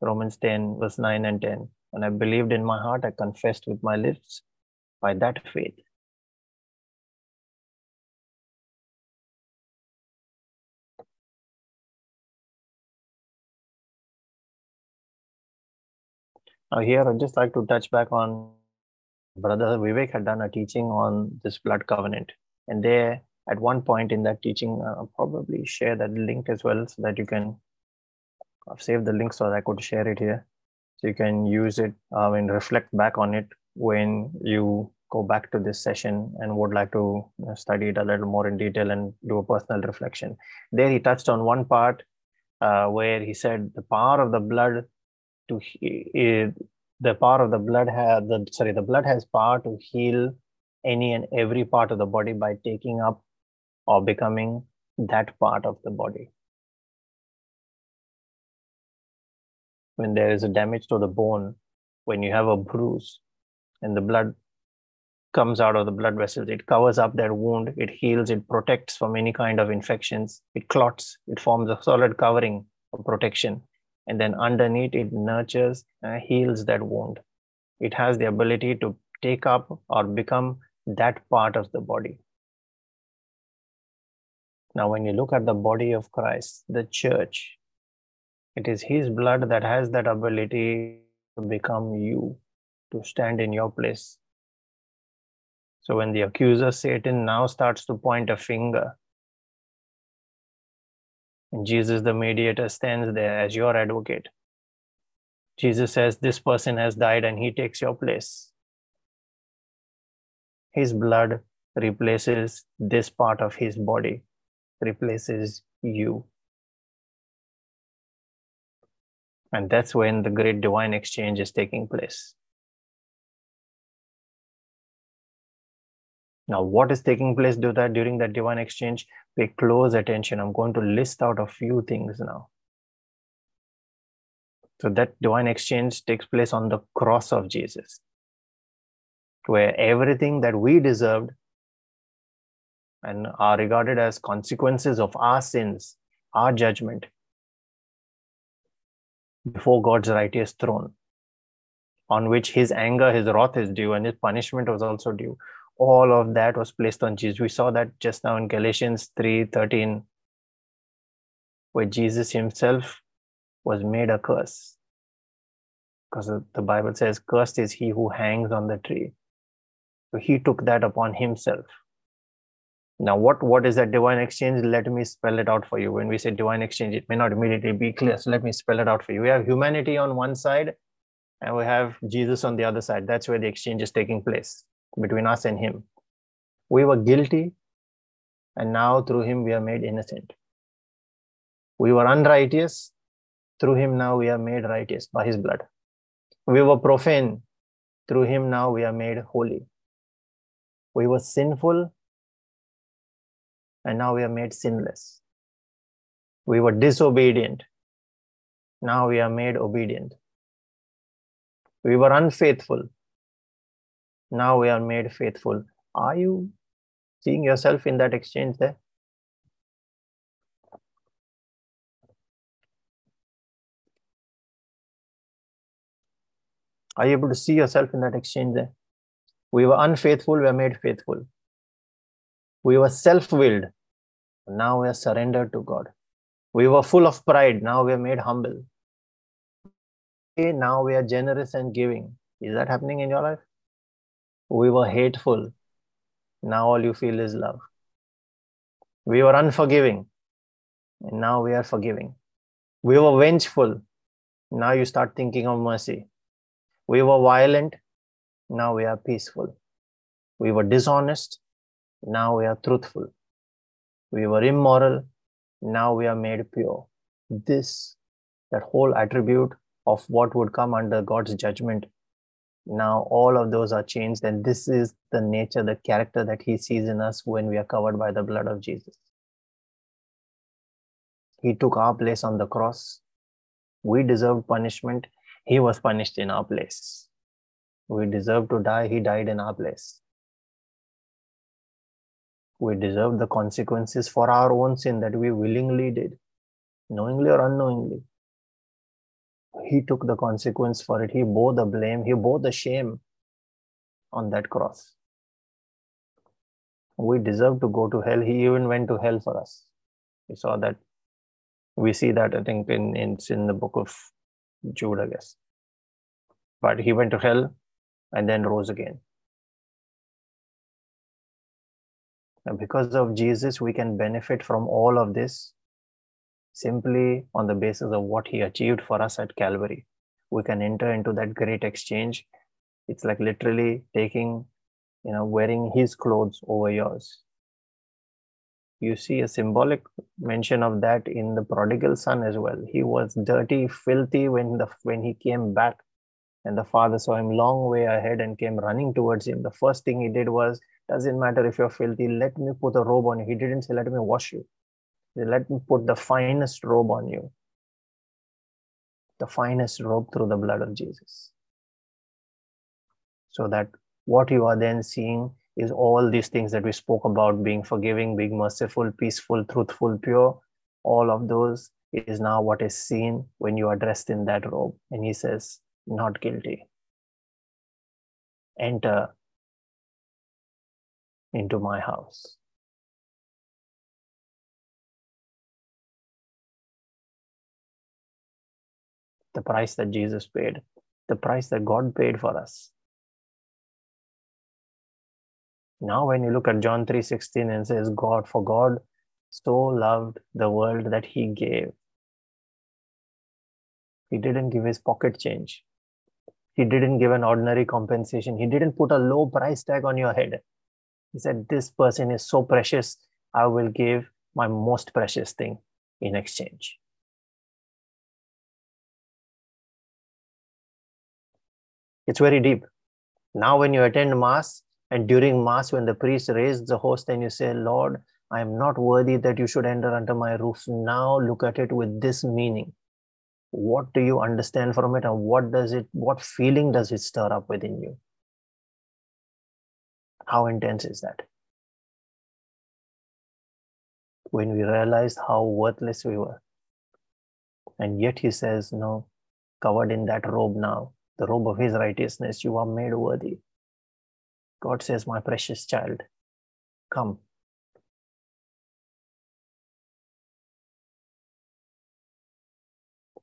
Romans 10, verse 9 and 10. When I believed in my heart, I confessed with my lips by that faith. Now, here I'd just like to touch back on Brother Vivek had done a teaching on this blood covenant. And there at one point in that teaching, uh, I'll probably share that link as well so that you can I've saved the link so that I could share it here. So you can use it uh, and reflect back on it when you go back to this session and would like to study it a little more in detail and do a personal reflection. There he touched on one part uh, where he said the power of the blood to the power of the blood has the sorry the blood has power to heal any and every part of the body by taking up or becoming that part of the body. When there is a damage to the bone, when you have a bruise and the blood comes out of the blood vessels, it covers up that wound, it heals, it protects from any kind of infections, it clots, it forms a solid covering of protection. And then underneath, it nurtures and heals that wound. It has the ability to take up or become that part of the body. Now, when you look at the body of Christ, the church, it is His blood that has that ability to become you, to stand in your place. So, when the accuser, Satan, now starts to point a finger, and Jesus, the mediator, stands there as your advocate. Jesus says, This person has died and he takes your place. His blood replaces this part of his body, replaces you. And that's when the great divine exchange is taking place. Now, what is taking place do that during that divine exchange? Pay close attention. I'm going to list out a few things now. So that divine exchange takes place on the cross of Jesus, where everything that we deserved and are regarded as consequences of our sins, our judgment, before God's righteous throne, on which his anger, his wrath is due, and his punishment was also due. All of that was placed on Jesus. We saw that just now in Galatians 3 13, where Jesus himself was made a curse. Because the Bible says, Cursed is he who hangs on the tree. So he took that upon himself. Now, what, what is that divine exchange? Let me spell it out for you. When we say divine exchange, it may not immediately be clear. So let me spell it out for you. We have humanity on one side and we have Jesus on the other side. That's where the exchange is taking place between us and him. We were guilty, and now through him we are made innocent. We were unrighteous, through him now we are made righteous by his blood. We were profane, through him now we are made holy. We were sinful, and now we are made sinless. We were disobedient. Now we are made obedient. We were unfaithful. Now we are made faithful. Are you seeing yourself in that exchange there? Are you able to see yourself in that exchange there? We were unfaithful, we are made faithful. We were self willed, now we are surrendered to God. We were full of pride, now we are made humble. Now we are generous and giving. Is that happening in your life? We were hateful, now all you feel is love. We were unforgiving, and now we are forgiving. We were vengeful, now you start thinking of mercy. We were violent, now we are peaceful. We were dishonest, now we are truthful. We were immoral, now we are made pure. This, that whole attribute of what would come under God's judgment, now all of those are changed. And this is the nature, the character that He sees in us when we are covered by the blood of Jesus. He took our place on the cross. We deserved punishment. He was punished in our place. We deserve to die. He died in our place. We deserve the consequences for our own sin that we willingly did, knowingly or unknowingly. He took the consequence for it. He bore the blame. He bore the shame on that cross. We deserve to go to hell. He even went to hell for us. We saw that. We see that, I think, in, in, in the book of Jude, I guess. But he went to hell and then rose again. Because of Jesus, we can benefit from all of this simply on the basis of what he achieved for us at Calvary. We can enter into that great exchange. It's like literally taking, you know, wearing his clothes over yours. You see a symbolic mention of that in the prodigal son as well. He was dirty, filthy when the when he came back and the father saw him long way ahead and came running towards him. The first thing he did was, doesn't matter if you're filthy, let me put a robe on you. He didn't say, let me wash you. Let me put the finest robe on you. the finest robe through the blood of Jesus. So that what you are then seeing is all these things that we spoke about being forgiving, being merciful, peaceful, truthful, pure. All of those is now what is seen when you are dressed in that robe. And he says, not guilty. Enter into my house. The price that Jesus paid, the price that God paid for us. Now, when you look at John 3:16 and says, God, for God so loved the world that he gave. He didn't give his pocket change. He didn't give an ordinary compensation. He didn't put a low price tag on your head. He said, This person is so precious, I will give my most precious thing in exchange. It's very deep. Now, when you attend Mass, and during Mass, when the priest raised the host, and you say, Lord, I am not worthy that you should enter under my roof. Now look at it with this meaning. What do you understand from it, and what does it, what feeling does it stir up within you? How intense is that? When we realized how worthless we were. And yet he says, No, covered in that robe now, the robe of his righteousness, you are made worthy. God says, My precious child, come.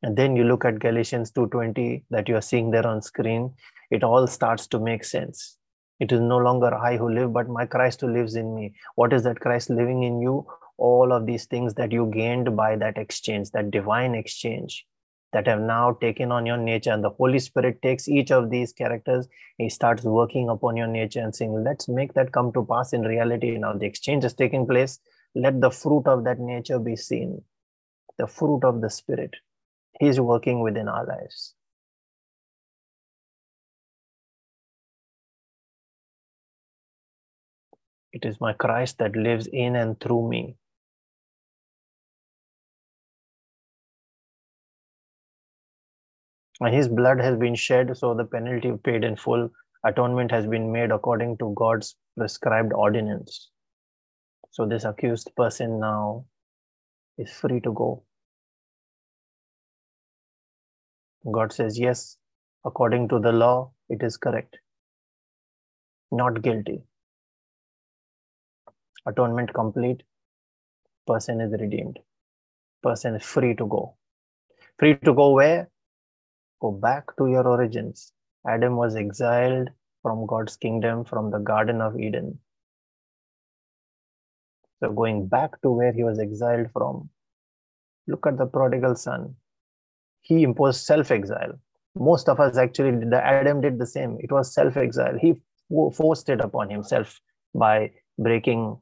And then you look at Galatians 2:20 that you are seeing there on screen, it all starts to make sense. It is no longer I who live, but my Christ who lives in me. What is that Christ living in you? All of these things that you gained by that exchange, that divine exchange that have now taken on your nature. And the Holy Spirit takes each of these characters, He starts working upon your nature and saying, Let's make that come to pass in reality. Now the exchange is taking place. Let the fruit of that nature be seen, the fruit of the Spirit. He's working within our lives. It is my Christ that lives in and through me. And his blood has been shed, so the penalty paid in full. Atonement has been made according to God's prescribed ordinance. So this accused person now is free to go. God says, yes, according to the law, it is correct. Not guilty. Atonement complete. Person is redeemed. Person is free to go. Free to go where? Go back to your origins. Adam was exiled from God's kingdom from the Garden of Eden. So, going back to where he was exiled from, look at the prodigal son he imposed self-exile. Most of us actually, did, the Adam did the same. It was self-exile. He forced it upon himself by breaking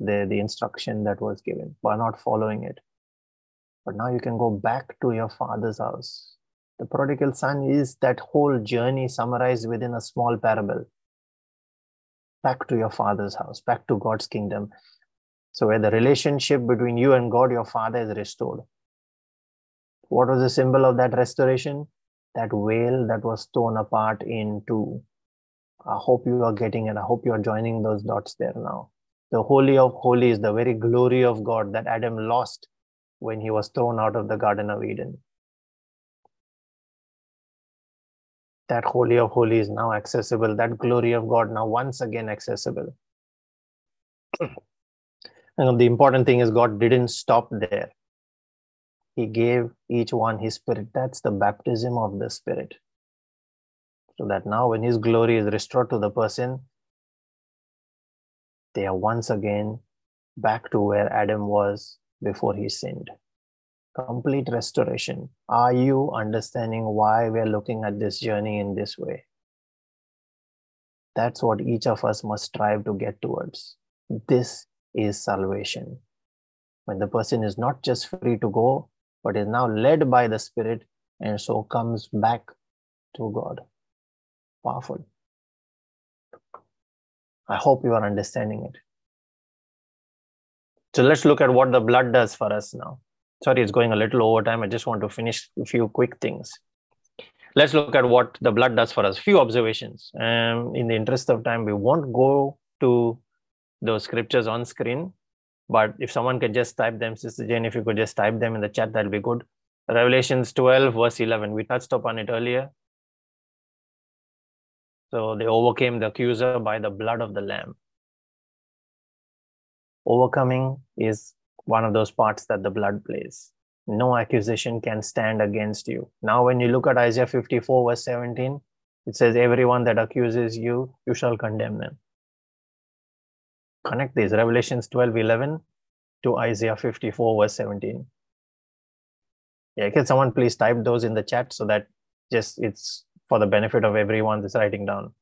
the, the instruction that was given, by not following it. But now you can go back to your father's house. The prodigal son is that whole journey summarized within a small parable. Back to your father's house, back to God's kingdom. So, where the relationship between you and God, your father, is restored what was the symbol of that restoration? That veil that was torn apart in two. I hope you are getting it. I hope you are joining those dots there now. The Holy of Holies, the very glory of God that Adam lost when he was thrown out of the Garden of Eden. That Holy of Holies now accessible. That glory of God now once again accessible. and the important thing is, God didn't stop there he gave each one his spirit. That's the baptism of the spirit. So that now, when his glory is restored to the person, they are once again back to where Adam was before he sinned. Complete restoration. Are you understanding why we are looking at this journey in this way? That's what each of us must strive to get towards. This is salvation. When the person is not just free to go, but is now led by the Spirit and so comes back to God. Powerful. I hope you are understanding it. So let's look at what the blood does for us now. Sorry, it's going a little over time. I just want to finish a few quick things. Let's look at what the blood does for us. Few observations. Um, in the interest of time, we won't go to those scriptures on screen, but if someone can just type them, Sister Jane, if you could just type them in the chat, that'll be good. Revelations 12, verse 11. We touched upon it earlier. So they overcame the accuser by the blood of the Lamb. Overcoming is one of those parts that the blood plays. No accusation can stand against you. Now, when you look at Isaiah 54, verse 17, it says, Everyone that accuses you, you shall condemn them. Connect these Revelations 12, 11 to Isaiah 54, verse 17. Yeah, can someone please type those in the chat so that just it's for the benefit of everyone that's writing down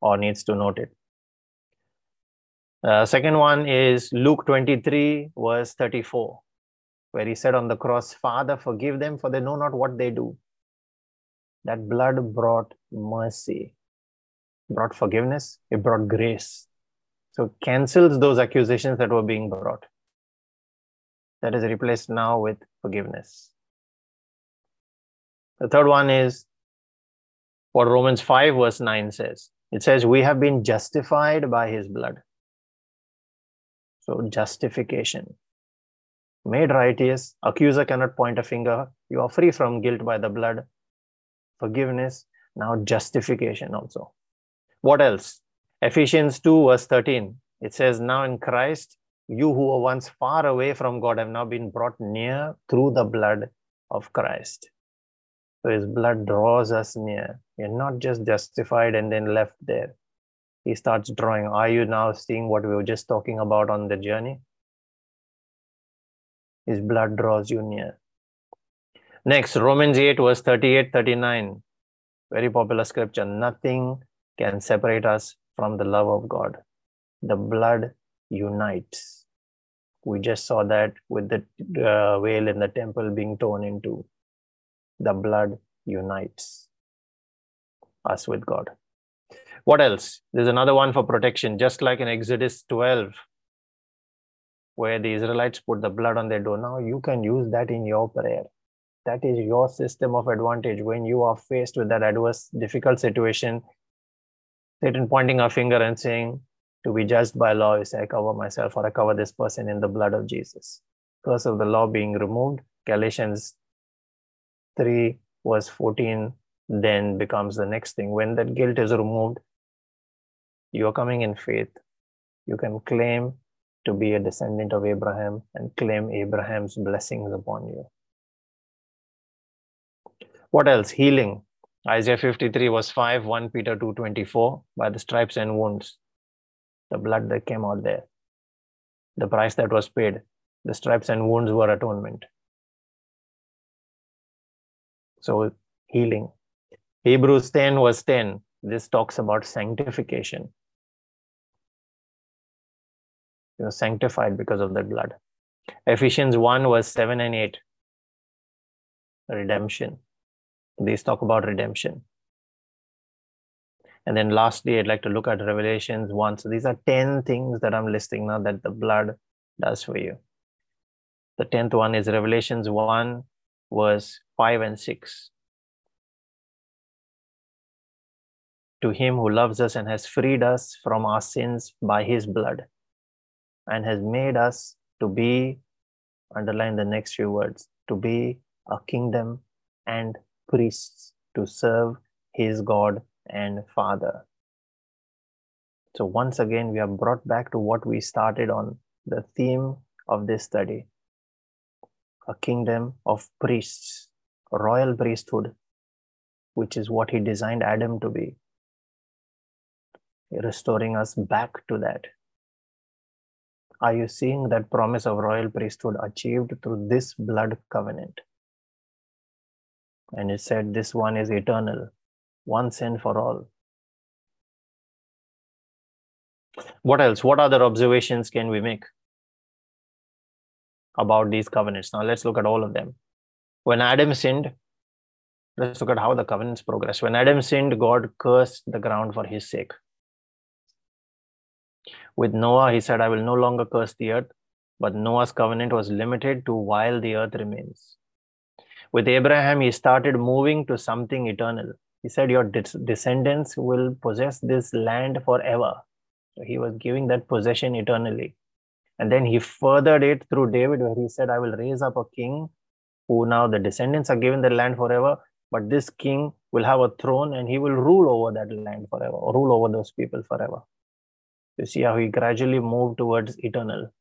or needs to note it. Uh, second one is Luke 23, verse 34, where he said on the cross, Father, forgive them, for they know not what they do. That blood brought mercy, brought forgiveness, it brought grace. So cancels those accusations that were being brought. That is replaced now with forgiveness. The third one is what Romans 5, verse 9 says. It says, We have been justified by his blood. So, justification. Made righteous, accuser cannot point a finger. You are free from guilt by the blood. Forgiveness, now justification also. What else? Ephesians 2, verse 13. It says, Now in Christ, you who were once far away from God have now been brought near through the blood of Christ. So his blood draws us near. You're not just justified and then left there. He starts drawing. Are you now seeing what we were just talking about on the journey? His blood draws you near. Next, Romans 8, verse 38 39. Very popular scripture. Nothing can separate us from the love of God. The blood unites. We just saw that with the uh, veil in the temple being torn into the blood unites us with God. What else? There's another one for protection, just like in Exodus 12, where the Israelites put the blood on their door. Now you can use that in your prayer. That is your system of advantage when you are faced with that adverse, difficult situation. Satan pointing a finger and saying, To be judged by law, you say, I cover myself or I cover this person in the blood of Jesus. Curse of the law being removed. Galatians 3 verse 14 then becomes the next thing. When that guilt is removed, you are coming in faith. You can claim to be a descendant of Abraham and claim Abraham's blessings upon you. What else? Healing. Isaiah 53 verse 5, 1 Peter 2.24, by the stripes and wounds, the blood that came out there, the price that was paid, the stripes and wounds were atonement. So healing. Hebrews 10 verse 10, this talks about sanctification. You're sanctified because of the blood. Ephesians 1 verse 7 and 8, redemption. These talk about redemption. And then lastly, I'd like to look at Revelations 1. So these are 10 things that I'm listing now that the blood does for you. The 10th one is Revelations 1 verse 5 and 6. To him who loves us and has freed us from our sins by his blood and has made us to be, underline the next few words, to be a kingdom and priests to serve his God and Father. So, once again, we are brought back to what we started on the theme of this study a kingdom of priests, royal priesthood, which is what he designed Adam to be, restoring us back to that. Are you seeing that promise of royal priesthood achieved through this blood covenant? And it said this one is eternal, once and for all. What else? What other observations can we make? about these covenants. Now let's look at all of them. When Adam sinned, let's look at how the covenants progress. When Adam sinned, God cursed the ground for his sake. With Noah, he said, I will no longer curse the earth But Noah's covenant was limited to while the earth remains. With Abraham, he started moving to something eternal. He said, Your descendants will possess this land forever. So he was giving that possession eternally. And then he furthered it through David, where he said, I will raise up a king who now the descendants are given the land forever, but this king will have a throne and he will rule over that land forever, or rule over those people forever. You see how he gradually moved towards eternal.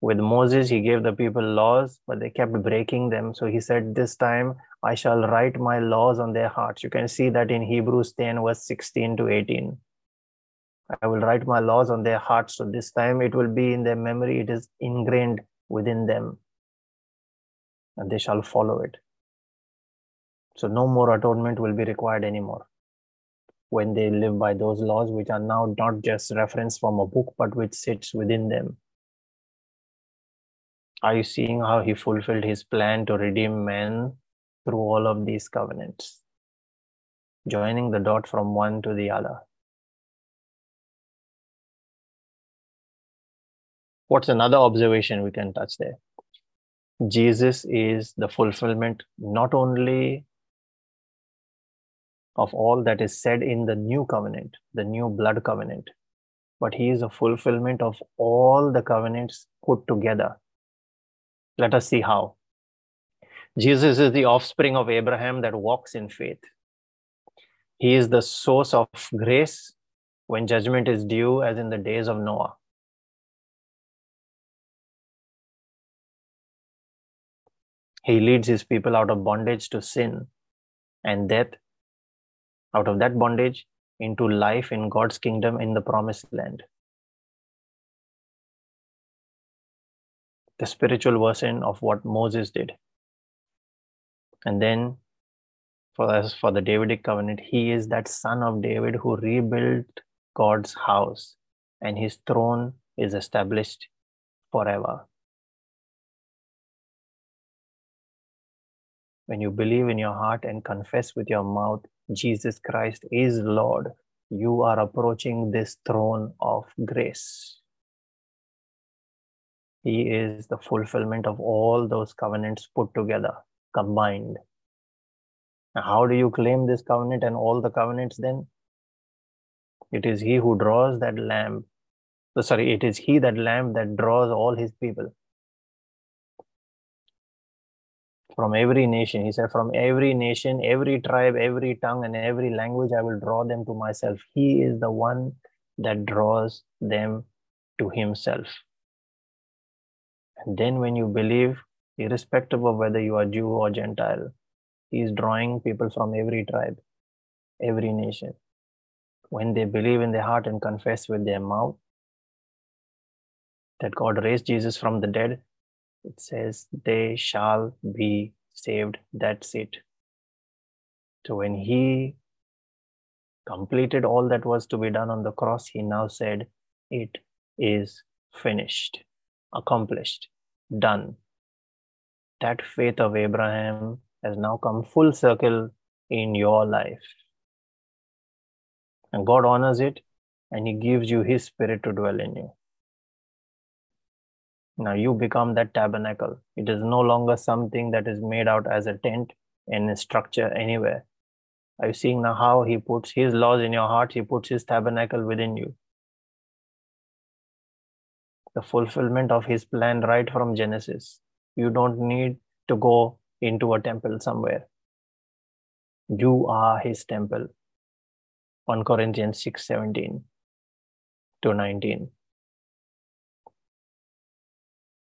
With Moses, he gave the people laws, but they kept breaking them. So he said, This time I shall write my laws on their hearts. You can see that in Hebrews 10, verse 16 to 18. I will write my laws on their hearts. So this time it will be in their memory, it is ingrained within them, and they shall follow it. So no more atonement will be required anymore when they live by those laws, which are now not just reference from a book, but which sits within them. Are you seeing how he fulfilled his plan to redeem men through all of these covenants? Joining the dot from one to the other. What's another observation we can touch there? Jesus is the fulfillment not only of all that is said in the new covenant, the new blood covenant, but he is a fulfillment of all the covenants put together. Let us see how. Jesus is the offspring of Abraham that walks in faith. He is the source of grace when judgment is due, as in the days of Noah. He leads his people out of bondage to sin and death, out of that bondage into life in God's kingdom in the promised land. The spiritual version of what Moses did. And then for us, for the Davidic covenant, he is that son of David who rebuilt God's house, and his throne is established forever. when you believe in your heart and confess with your mouth Jesus Christ is Lord, you are approaching this throne of grace. He is the fulfillment of all those covenants put together, combined. Now, how do you claim this covenant and all the covenants then? It is He who draws that lamb. Oh, sorry, it is He that lamb that draws all His people. From every nation. He said, From every nation, every tribe, every tongue, and every language, I will draw them to myself. He is the one that draws them to Himself. And then, when you believe, irrespective of whether you are Jew or Gentile, He is drawing people from every tribe, every nation. When they believe in their heart and confess with their mouth that God raised Jesus from the dead, it says they shall be saved that's it. So when he completed all that was to be done on the cross he now said it is finished accomplished done. That faith of abraham has now come full circle in your life. And god honors it and he gives you his spirit to dwell in you now you become that tabernacle. It is no longer something that is made out as a tent in a structure anywhere. Are you seeing now how he puts his laws in your heart? He puts his tabernacle within you. The fulfillment of his plan right from Genesis. You don't need to go into a temple somewhere. You are his temple. 1 Corinthians 6 17 to 19.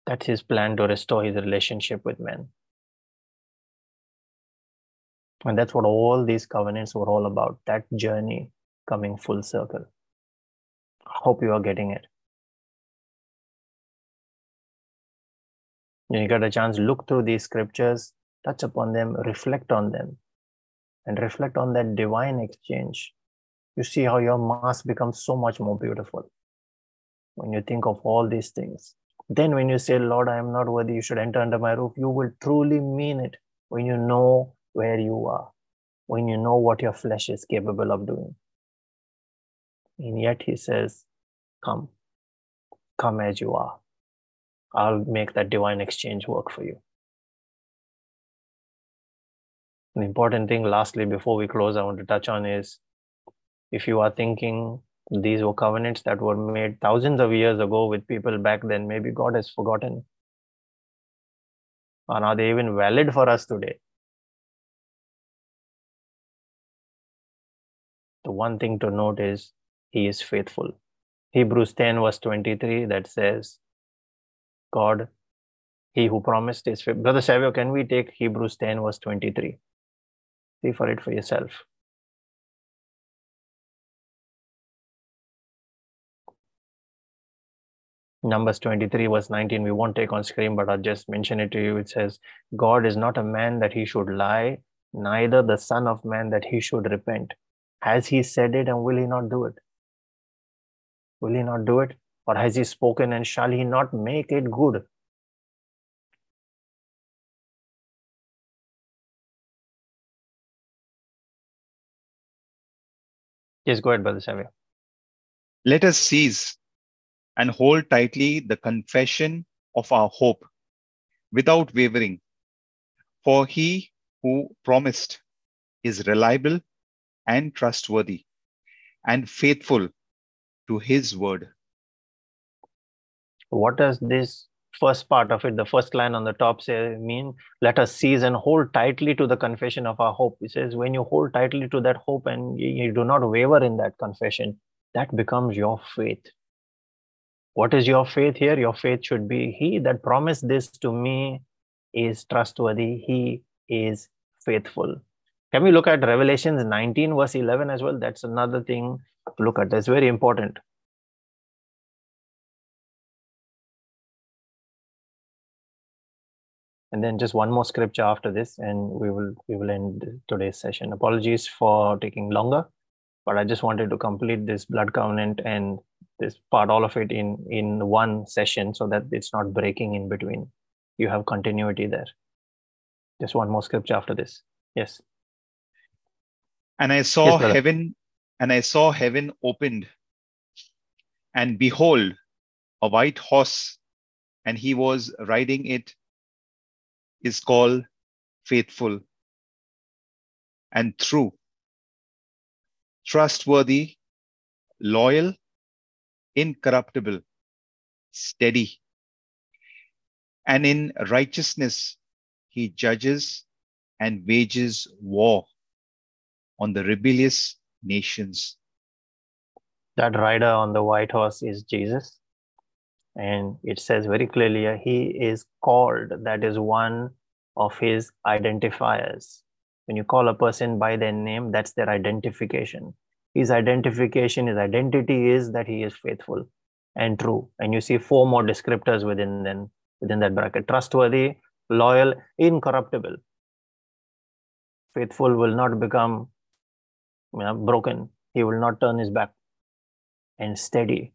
That's his plan to restore his relationship with men. And that's what all these covenants were all about that journey coming full circle. I hope you are getting it. When you get a chance, look through these scriptures, touch upon them, reflect on them, and reflect on that divine exchange. You see how your mass becomes so much more beautiful when you think of all these things. Then, when you say, Lord, I am not worthy, you should enter under my roof, you will truly mean it when you know where you are, when you know what your flesh is capable of doing. And yet, he says, Come, Come as you are. I'll make that divine exchange work for you. An important thing, lastly, before we close, I want to touch on is if you are thinking these were covenants that were made thousands of years ago with people back then, maybe God has forgotten. Or are they even valid for us today? The one thing to note is He is faithful. Hebrews 10, verse 23, that says, God, He who promised is faithful. Brother Savio, can we take Hebrews 10, verse 23? See for it for yourself. Numbers 23, verse 19, we won't take on screen, but I'll just mention it to you. It says, God is not a man that he should lie, neither the Son of Man that he should repent. Has he said it and will he not do it? Will he not do it? Or has he spoken and shall he not make it good? Yes, go ahead, Brother Savio. Let us seize and hold tightly the confession of our hope without wavering. For he who promised is reliable and trustworthy and faithful to his word. What does this first part of it, the first line on the top, say mean? Let us seize and hold tightly to the confession of our hope. It says, when you hold tightly to that hope and you do not waver in that confession, that becomes your faith. What is your faith here? Your faith should be He that promised this to me is trustworthy, He is faithful. Can we look at Revelations 19, verse 11 as well? That's another thing to look at. That's very important. and then just one more scripture after this and we will we will end today's session apologies for taking longer but i just wanted to complete this blood covenant and this part all of it in in one session so that it's not breaking in between. You have continuity there. Just one more scripture after this. Yes. And i saw Yes, heaven and i saw heaven opened and behold a white horse and he was riding it is called faithful and true trustworthy loyal incorruptible steady. And in righteousness he judges and wages war on the rebellious nations. That rider on the white horse is jesus. And it says very clearly uh, he is called that is one of his identifiers. When you call a person by their name that's their identification his identification his identity is that he is faithful and true and you see four more descriptors within then within that bracket trustworthy loyal incorruptible faithful will not become you know, broken he will not turn his back and steady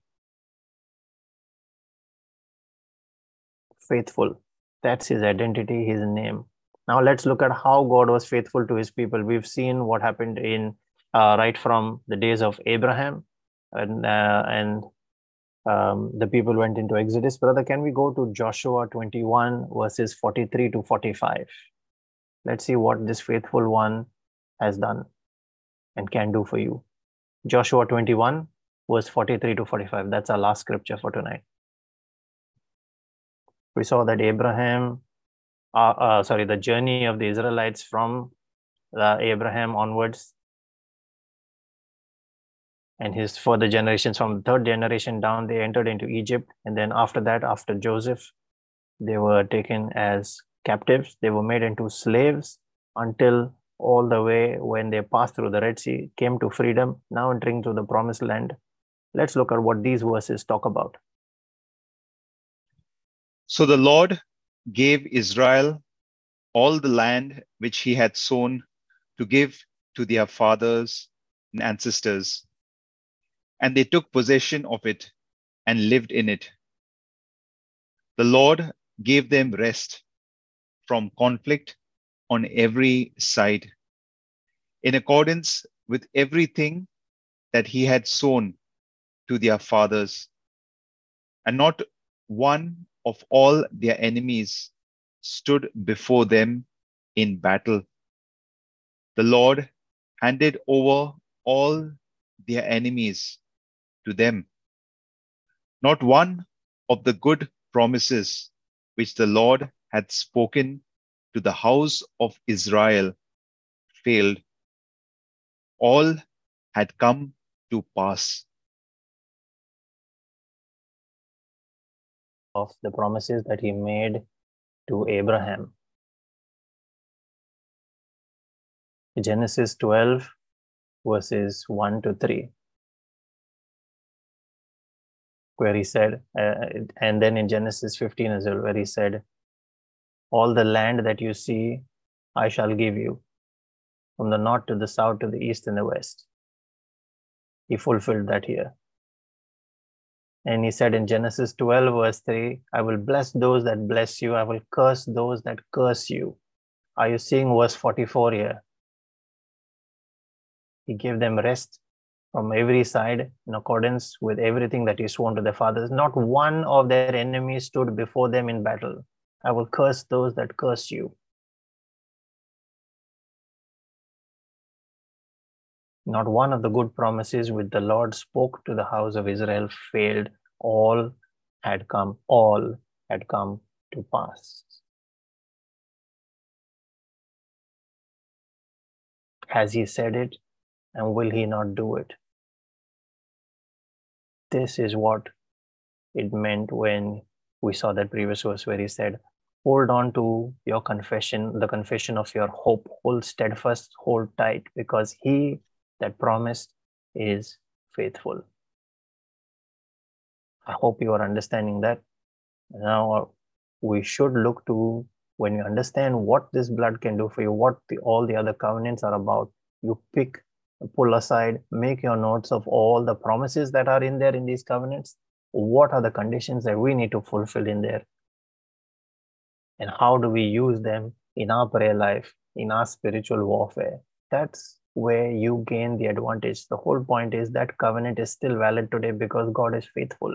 faithful. That's his identity, his name. Now let's look at how God was faithful to his people. We've seen what happened in uh, right from the days of Abraham, and uh, and um, the people went into Exodus. Brother, can we go to Joshua 21 verses 43 to 45? Let's see what this faithful one has done and can do for you. Joshua 21 verse 43 to 45. That's our last scripture for tonight we saw that Abraham, uh, uh, sorry, the journey of the Israelites from uh, Abraham onwards and his further generations from the third generation down, they entered into Egypt. And then after that, after Joseph, they were taken as captives. They were made into slaves until all the way when they passed through the Red Sea, came to freedom, now entering to the promised land. Let's look at what these verses talk about. So the Lord gave Israel all the land which he had sown to give to their fathers and ancestors. And they took possession of it and lived in it. The Lord gave them rest from conflict on every side, in accordance with everything that he had sown to their fathers. and not one of all their enemies stood before them in battle. The Lord handed over all their enemies to them. Not one of the good promises which the Lord had spoken to the house of Israel failed. All had come to pass. Of the promises that he made to Abraham. Genesis 12, verses 1 to 3, where he said, uh, and then in Genesis 15 as well, where he said, All the land that you see, I shall give you, from the north to the south to the east and the west. He fulfilled that here. And he said in Genesis 12, verse 3, I will bless those that bless you, I will curse those that curse you. Are you seeing verse 44 here? He gave them rest from every side in accordance with everything that he sworn to their fathers. Not one of their enemies stood before them in battle. I will curse those that curse you. Not one of the good promises which the Lord spoke to the house of Israel failed. All had come, all had come to pass. Has he said it? And will he not do it? This is what it meant when we saw that previous verse where he said, Hold on to your confession, the confession of your hope. Hold steadfast, hold tight, because he that promised is faithful. I hope you are understanding that. Now we should look to when you understand what this blood can do for you, what the, all the other covenants are about, you pick, pull aside, make your notes of all the promises that are in there in these covenants. What are the conditions that we need to fulfill in there? And how do we use them in our prayer life, in our spiritual warfare? That's where you gain the advantage. The whole point is that covenant is still valid today because God is faithful.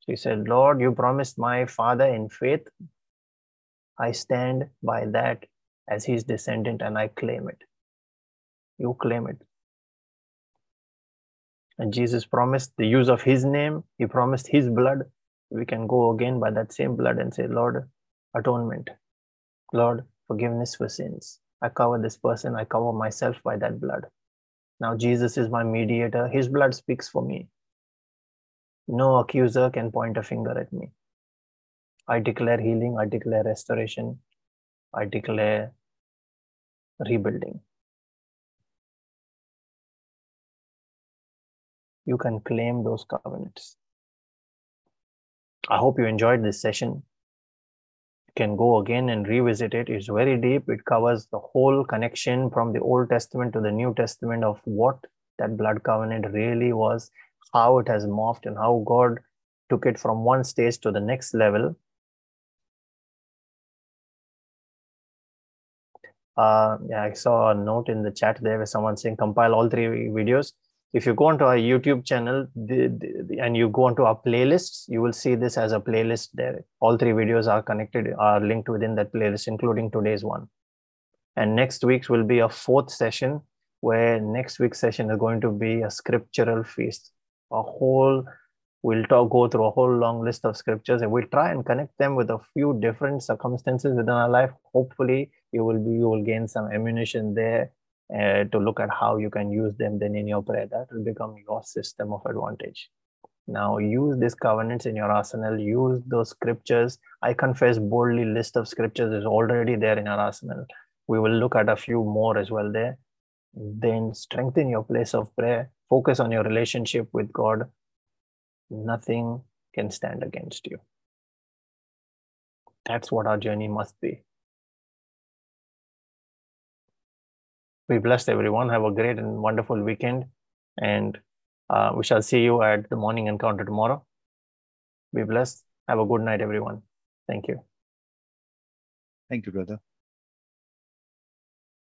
So he said, Lord, you promised my father in faith. I stand by that as his descendant and I claim it. You claim it. And Jesus promised the use of his name, he promised his blood. We can go again by that same blood and say, Lord, atonement. Lord, forgiveness for sins. I cover this person, I cover myself by that blood. Now, Jesus is my mediator. His blood speaks for me. No accuser can point a finger at me. I declare healing, I declare restoration, I declare rebuilding. You can claim those covenants. I hope you enjoyed this session You can go again and revisit it. It's very deep. It covers the whole connection from the Old Testament to the New Testament of what that blood covenant really was, how it has morphed, and how God took it from one stage to the next level. Uh, yeah, I saw a note in the chat there where someone saying compile all three videos if you go onto our YouTube channel the, the, the, and you go onto our playlists, you will see this as a playlist there. All three videos are connected, are linked within that playlist, including today's one. And next week's will be a fourth session where next week's session is going to be a scriptural feast. A whole, we'll talk, go through a whole long list of scriptures and we'll try and connect them with a few different circumstances within our life. Hopefully you will be, you will gain some ammunition there uh, to look at how you can use them then in your prayer. That will become your system of advantage. Now use these covenants in your arsenal, use those scriptures. I confess boldly list of scriptures is already there in our arsenal. We will look at a few more as well there. Then strengthen your place of prayer. Focus on your relationship with God. Nothing can stand against you. That's what our journey must be. Be blessed, everyone. Have a great and wonderful weekend. And uh, we shall see you at the morning encounter tomorrow. Be blessed. Have a good night, everyone. Thank you. Thank you, brother.